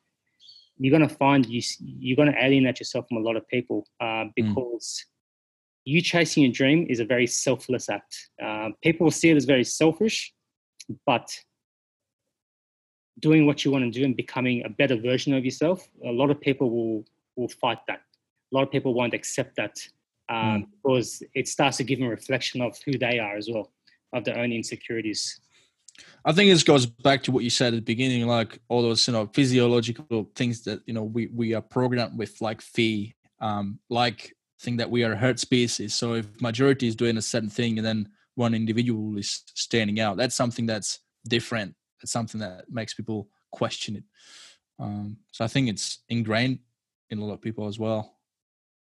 you're gonna find you you're gonna alienate yourself from a lot of people uh, because. You chasing your dream is a very selfless act. Uh, people will see it as very selfish, but doing what you want to do and becoming a better version of yourself, a lot of people will will fight that. A lot of people won't accept that um, mm. because it starts to give them a reflection of who they are as well, of their own insecurities. I think this goes back to what you said at the beginning, like all those you know physiological things that you know we we are programmed with, like fear, um, like think that we are a herd species. So if majority is doing a certain thing and then one individual is standing out, that's something that's different. It's something that makes people question it. Um, so I think it's ingrained in a lot of people as well.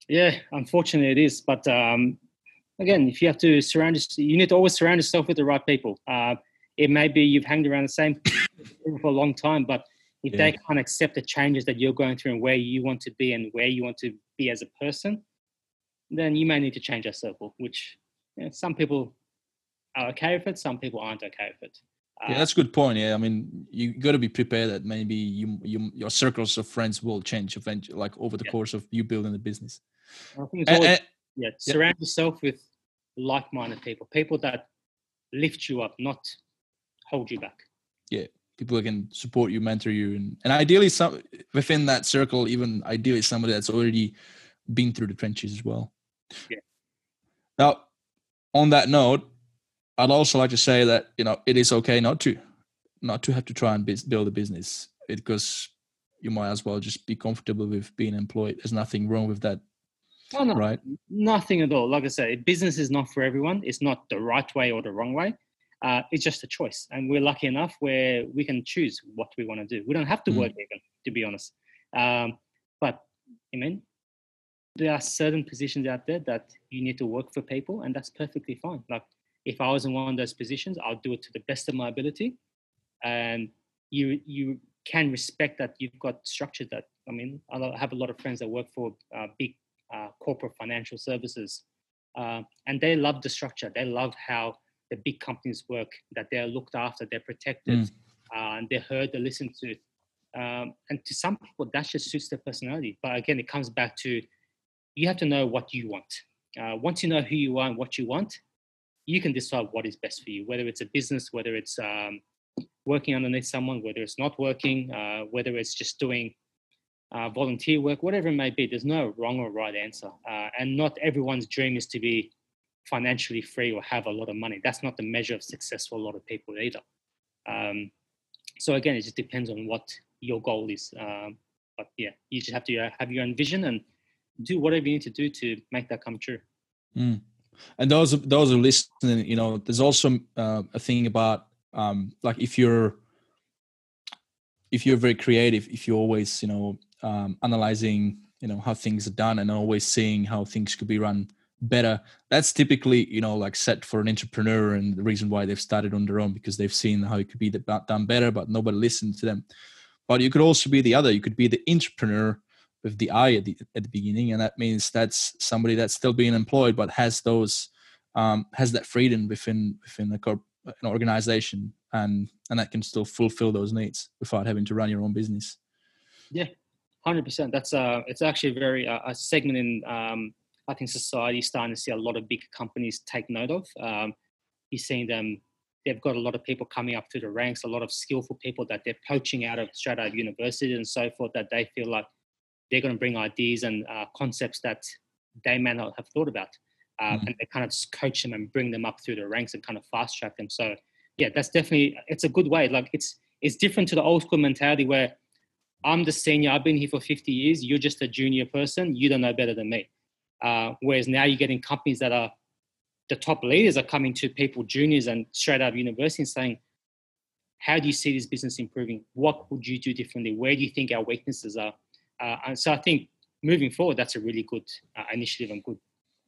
Yeah, unfortunately it is. But um, again, if you have to surround, yourself, you need to always surround yourself with the right people. Uh, it may be you've hanged around the same for a long time, but if yeah. they can't accept the changes that you're going through and where you want to be and where you want to be as a person, then you may need to change your circle. Which you know, some people are okay with it, some people aren't okay with it. Yeah, uh, that's a good point. Yeah, I mean, you got to be prepared that maybe you, you your circles of friends will change eventually, like over the yeah. course of you building the business. I think it's always, and, yeah, surround yeah. yourself with like-minded people, people that lift you up, not hold you back. Yeah, people who can support you, mentor you, and, and ideally some within that circle, even ideally somebody that's already been through the trenches as well. Yeah. Now, on that note, I'd also like to say that you know it is okay not to, not to have to try and build a business because you might as well just be comfortable with being employed. There's nothing wrong with that. Oh, no, right? Nothing at all. Like I said, business is not for everyone. It's not the right way or the wrong way. Uh, it's just a choice, and we're lucky enough where we can choose what we want to do. We don't have to mm. work even, to be honest. Um, but I mean, there are certain positions out there that you need to work for people, and that's perfectly fine. Like if I was in one of those positions, I'll do it to the best of my ability. And you you can respect that you've got structure that I mean, I have a lot of friends that work for uh, big uh, corporate financial services, uh, and they love the structure. They love how the big companies work, that they're looked after, they're protected, mm. Uh, and they're heard, they're listened to. Um, and to some people, that just suits their personality. But again, it comes back to you have to know what you want. Uh, once you know who you are and what you want, you can decide what is best for you, whether it's a business, whether it's um, working underneath someone, whether it's not working, uh, whether it's just doing uh, volunteer work, whatever it may be. There's no wrong or right answer. Uh, and not everyone's dream is to be financially free or have a lot of money. That's not the measure of success for a lot of people either. Um, so again, it just depends on what your goal is. Um, but yeah, you just have to uh, have your own vision and do whatever you need to do to make that come true. Mm and those those are listening you know there's also uh, a thing about um, like if you're if you're very creative if you're always you know um, analyzing you know how things are done and always seeing how things could be run better that's typically you know like set for an entrepreneur and the reason why they've started on their own because they've seen how it could be done better but nobody listened to them but you could also be the other you could be the entrepreneur with the I at the, at the beginning, and that means that's somebody that's still being employed but has those um, has that freedom within within the corp, an organization, and and that can still fulfill those needs without having to run your own business. Yeah, hundred percent. That's uh, it's actually very uh, a segment in um, I think society starting to see a lot of big companies take note of. Um, you're seeing them. They've got a lot of people coming up through the ranks, a lot of skillful people that they're poaching out of straight out of university and so forth. That they feel like they're going to bring ideas and uh, concepts that they may not have thought about. Uh, mm-hmm. And they kind of coach them and bring them up through the ranks and kind of fast track them. So yeah, that's definitely, it's a good way. Like it's, it's different to the old school mentality where I'm the senior, I've been here for 50 years, you're just a junior person, you don't know better than me. Uh, whereas now you're getting companies that are, the top leaders are coming to people, juniors and straight out of university and saying, how do you see this business improving? What would you do differently? Where do you think our weaknesses are? Uh, and so I think moving forward, that's a really good uh, initiative and good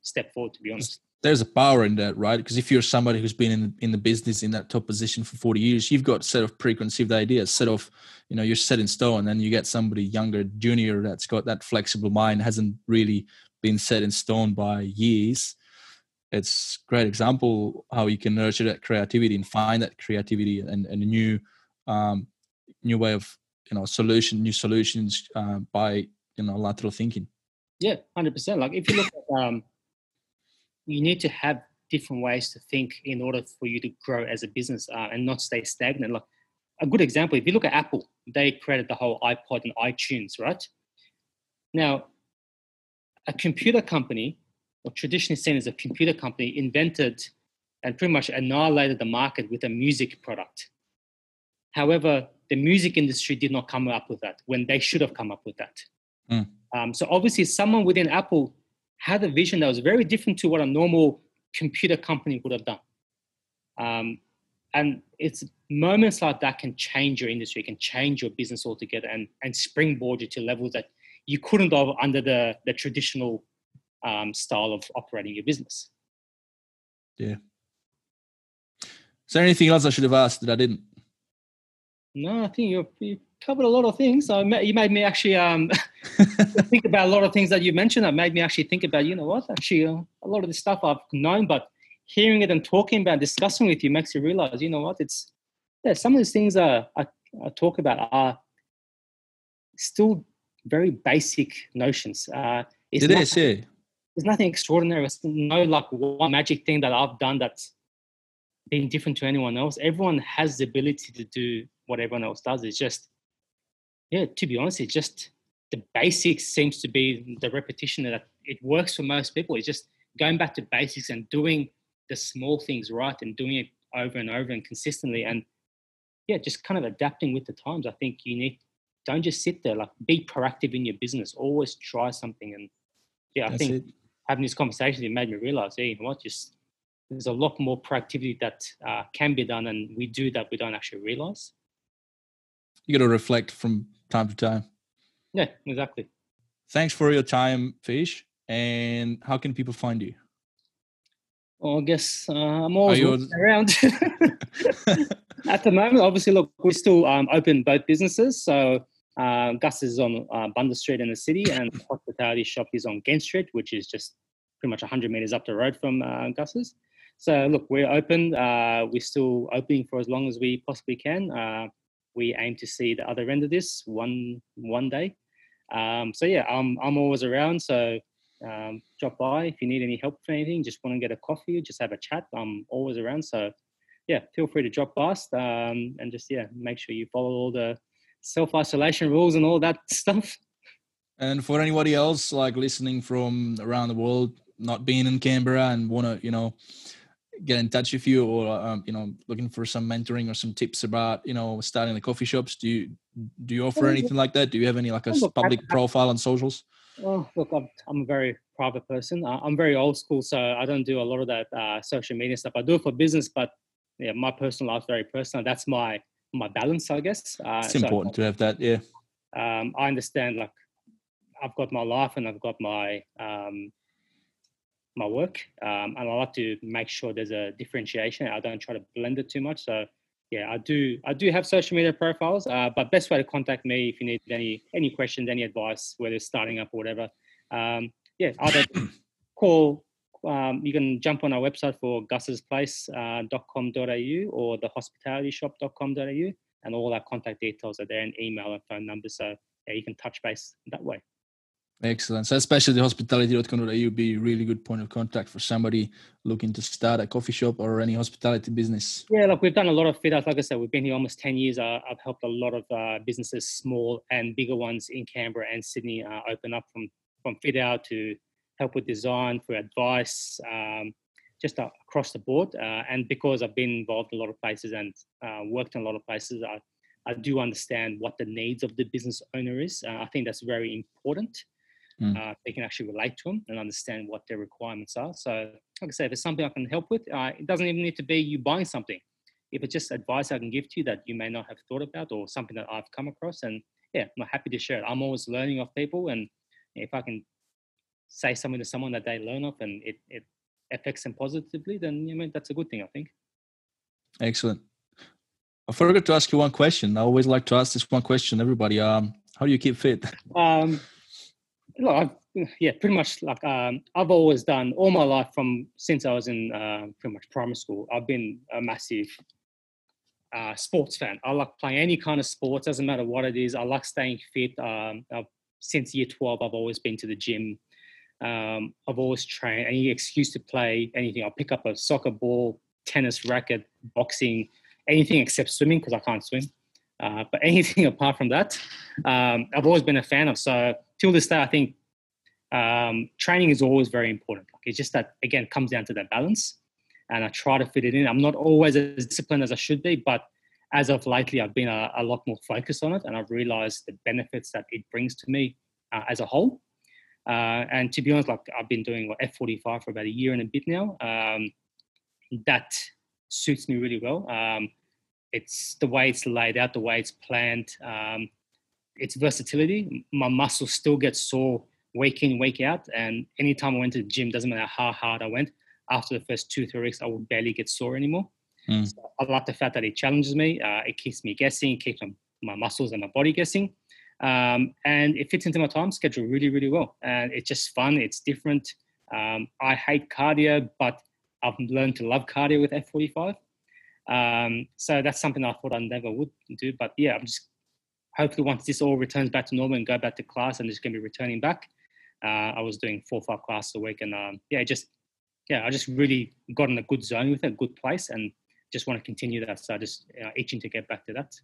step forward, to be honest. There's a power in that, right? Because if you're somebody who's been in in the business in that top position for 40 years, you've got set of preconceived ideas, set of, you know, you're set in stone. And then you get somebody younger, junior, that's got that flexible mind, hasn't really been set in stone by years. it's great example how you can nurture that creativity and find that creativity and, and a new um, new way of you know solution new solutions uh, by you know lateral thinking. Yeah 100% like if you look at um, you need to have different ways to think in order for you to grow as a business uh, and not stay stagnant. Like a good example if you look at apple they created the whole ipod and itunes right? Now a computer company or traditionally seen as a computer company invented and pretty much annihilated the market with a music product. However the music industry did not come up with that when they should have come up with that Mm. Um, so obviously, someone within Apple had a vision that was very different to what a normal computer company would have done. Um, and it's moments like that can change your industry, can change your business altogether, and and springboard you to levels that you couldn't have under the the traditional um, style of operating your business. Yeah. Is there anything else I should have asked that I didn't? No, I think you you covered a lot of things. So you made me actually um, think about a lot of things that you mentioned. That made me actually think about, you know what, actually uh, a lot of the stuff I've known, but hearing it and talking about, discussing with you makes you realize, you know what, it's yeah, some of these things I, I, I talk about are still very basic notions. Uh, it's it nothing, is, yeah. There's nothing extraordinary. It's no like one magic thing that I've done that's been different to anyone else. Everyone has the ability to do what everyone else does. It's just, yeah, to be honest, it's just the basics seems to be the repetition that it works for most people. It's just going back to basics and doing the small things right and doing it over and over and consistently. And yeah, just kind of adapting with the times. I think you need, don't just sit there, like be proactive in your business, always try something. And yeah, I That's think it. having this conversation, it made me realize, hey, you know what, just there's a lot more proactivity that uh, can be done and we do that we don't actually realize you got to reflect from time to time. Yeah, exactly. Thanks for your time, Fish. And how can people find you? Well, I guess uh, I'm always around. At the moment, obviously, look, we're still um, open both businesses. So uh, Gus is on uh, Street in the city, and the Hospitality Shop is on Gent Street, which is just pretty much 100 meters up the road from uh, Gus's. So look, we're open. Uh, we're still opening for as long as we possibly can. We aim to see the other end of this one one day. Um, so yeah, I'm I'm always around. So um, drop by if you need any help for anything. Just want to get a coffee, just have a chat. I'm always around. So yeah, feel free to drop past um, and just yeah, make sure you follow all the self isolation rules and all that stuff. And for anybody else like listening from around the world, not being in Canberra and want to you know get in touch with you or um, you know looking for some mentoring or some tips about you know starting the coffee shops. Do you do you offer anything like that? Do you have any like a look, public I, profile on socials? Oh look I'm, I'm a very private person. I'm very old school so i don't do a lot of that uh, social media stuff. I do it for business but yeah my personal life very personal. That's my my balance i guess. Uh, it's so important to have that yeah. Um, i understand like i've got my life and i've got my um, my work, um, and I like to make sure there's a differentiation. I don't try to blend it too much. So yeah, I do I do have social media profiles, uh, but best way to contact me if you need any any questions, any advice, whether it's starting up or whatever. Um, yeah, either call. Um, you can jump on our website for gussesplace.com.au uh, or the hospitalityshop.com.au, and all our contact details are there, and email and phone numbers. So yeah, you can touch base that way. Excellent. So especially the hospitality.com.au would be a really good point of contact for somebody looking to start a coffee shop or any hospitality business. Yeah, look, we've done a lot of fit outs. Like I said, we've been here almost 10 years. Uh, I've helped a lot of uh, businesses, small and bigger ones in Canberra and Sydney, uh, open up from, from fit out to help with design, for advice, um, just uh, across the board. Uh, and because I've been involved in a lot of places and uh, worked in a lot of places, I, I do understand what the needs of the business owner is. I think that's very important mm. uh, they can actually relate to them and understand what their requirements are. So, like I say, if it's something I can help with, uh, it doesn't even need to be you buying something. If it's just advice I can give to you that you may not have thought about or something that I've come across, and yeah, I'm happy to share it. I'm always learning of people, and if I can say something to someone that they learn of and it, it affects them positively, then I mean that's a good thing, I think. Excellent. I forgot to ask you one question. I always like to ask this one question, everybody. Um, how do you keep fit? Um, I've yeah, pretty much like um, I've always done all my life from since I was in uh, pretty much primary school. I've been a massive uh, sports fan. I like playing any kind of sports, doesn't matter what it is. I like staying fit. Um, since year 12, I've always been to the gym. Um, I've always trained. Any excuse to play anything, I'll pick up a soccer ball, tennis racket, boxing, anything except swimming because I can't swim. Uh, but anything apart from that, um, I've always been a fan of. So till this day, I think um, training is always very important. Like it's just that again comes down to that balance, and I try to fit it in. I'm not always as disciplined as I should be, but as of lately, I've been a, a lot more focused on it, and I've realised the benefits that it brings to me uh, as a whole. Uh, and to be honest, like I've been doing what, F45 for about a year and a bit now. Um, that suits me really well. Um, it's the way it's laid out, the way it's planned. Um, its versatility. My muscles still get sore week in, week out. And anytime I went to the gym, doesn't matter how hard I went, after the first two, three weeks, I would barely get sore anymore. Mm. So I like the fact that it challenges me. Uh, it keeps me guessing, it keeps my, my muscles and my body guessing. Um, and it fits into my time schedule really, really well. And it's just fun. It's different. Um, I hate cardio, but I've learned to love cardio with F45. Um, so that's something I thought I never would do. But yeah, I'm just hopefully once this all returns back to normal and go back to class, I'm just going to be returning back. Uh, I was doing four or five classes a week, and um, yeah, just yeah, I just really got in a good zone with it, a good place, and just want to continue that. So I just itching to get back to that.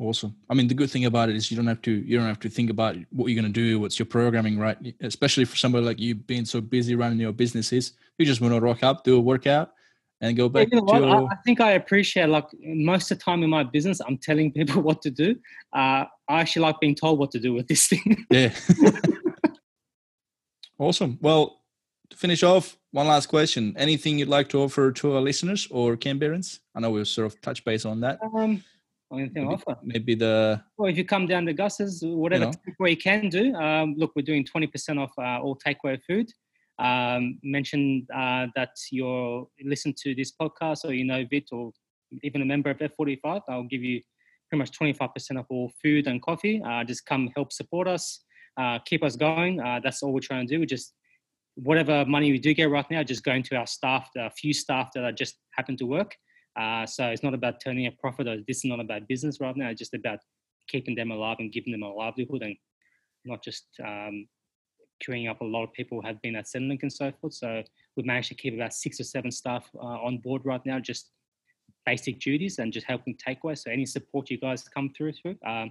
Awesome. I mean, the good thing about it is you don't have to you don't have to think about what you're going to do, what's your programming, right? Especially for somebody like you being so busy running your businesses, you just want to rock up, do a workout, and go back you know to. I, I, think I appreciate like most of the time in my business, I'm telling people what to do. Uh, I actually like being told what to do with this thing. yeah. awesome. Well, to finish off, one last question. Anything you'd like to offer to our listeners or Canberrans? I know we've sort of touched base on that. Um, anything maybe, offer? Maybe the. Well, if you come down to Gus's, whatever you know. takeaway you can do. Um, look, we're doing 20% off uh, all takeaway food. Um, mention uh, that you're listen to this podcast or you know Vit or even a member of F45. I'll give you pretty much 25% of all food and coffee. Uh, just come help support us, uh, keep us going. Uh, that's all we're trying to do. We just whatever money we do get right now, just going to our staff, a few staff that are just happen to work. Uh, so it's not about turning a profit or this is not about business right now. It's just about keeping them alive and giving them a livelihood and not just um, queuing up a lot of people have been at Centrelink and so forth. So we've managed to keep about six or seven staff uh, on board right now, just basic duties and just helping takeaway. So any support you guys come through through, um,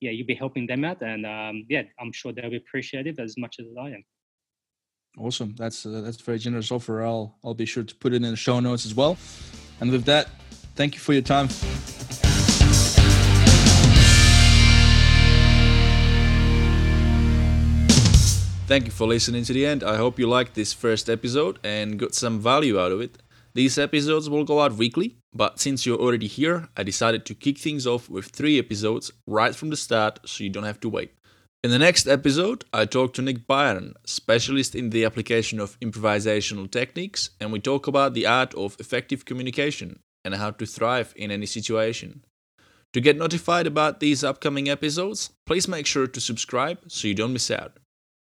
yeah, you'll be helping them out, and um, yeah, I'm sure they'll be appreciative as much as I am. Awesome. That's uh, that's very generous offer. I'll I'll be sure to put it in the show notes as well. And with that, thank you for your time. Thank you for listening to the end. I hope you liked this first episode and got some value out of it. These episodes will go out weekly, but since you're already here, I decided to kick things off with three episodes right from the start so you don't have to wait. In the next episode, I talk to Nick Byron, specialist in the application of improvisational techniques, and we talk about the art of effective communication and how to thrive in any situation. To get notified about these upcoming episodes, please make sure to subscribe so you don't miss out.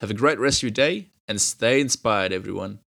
Have a great rest of your day and stay inspired, everyone.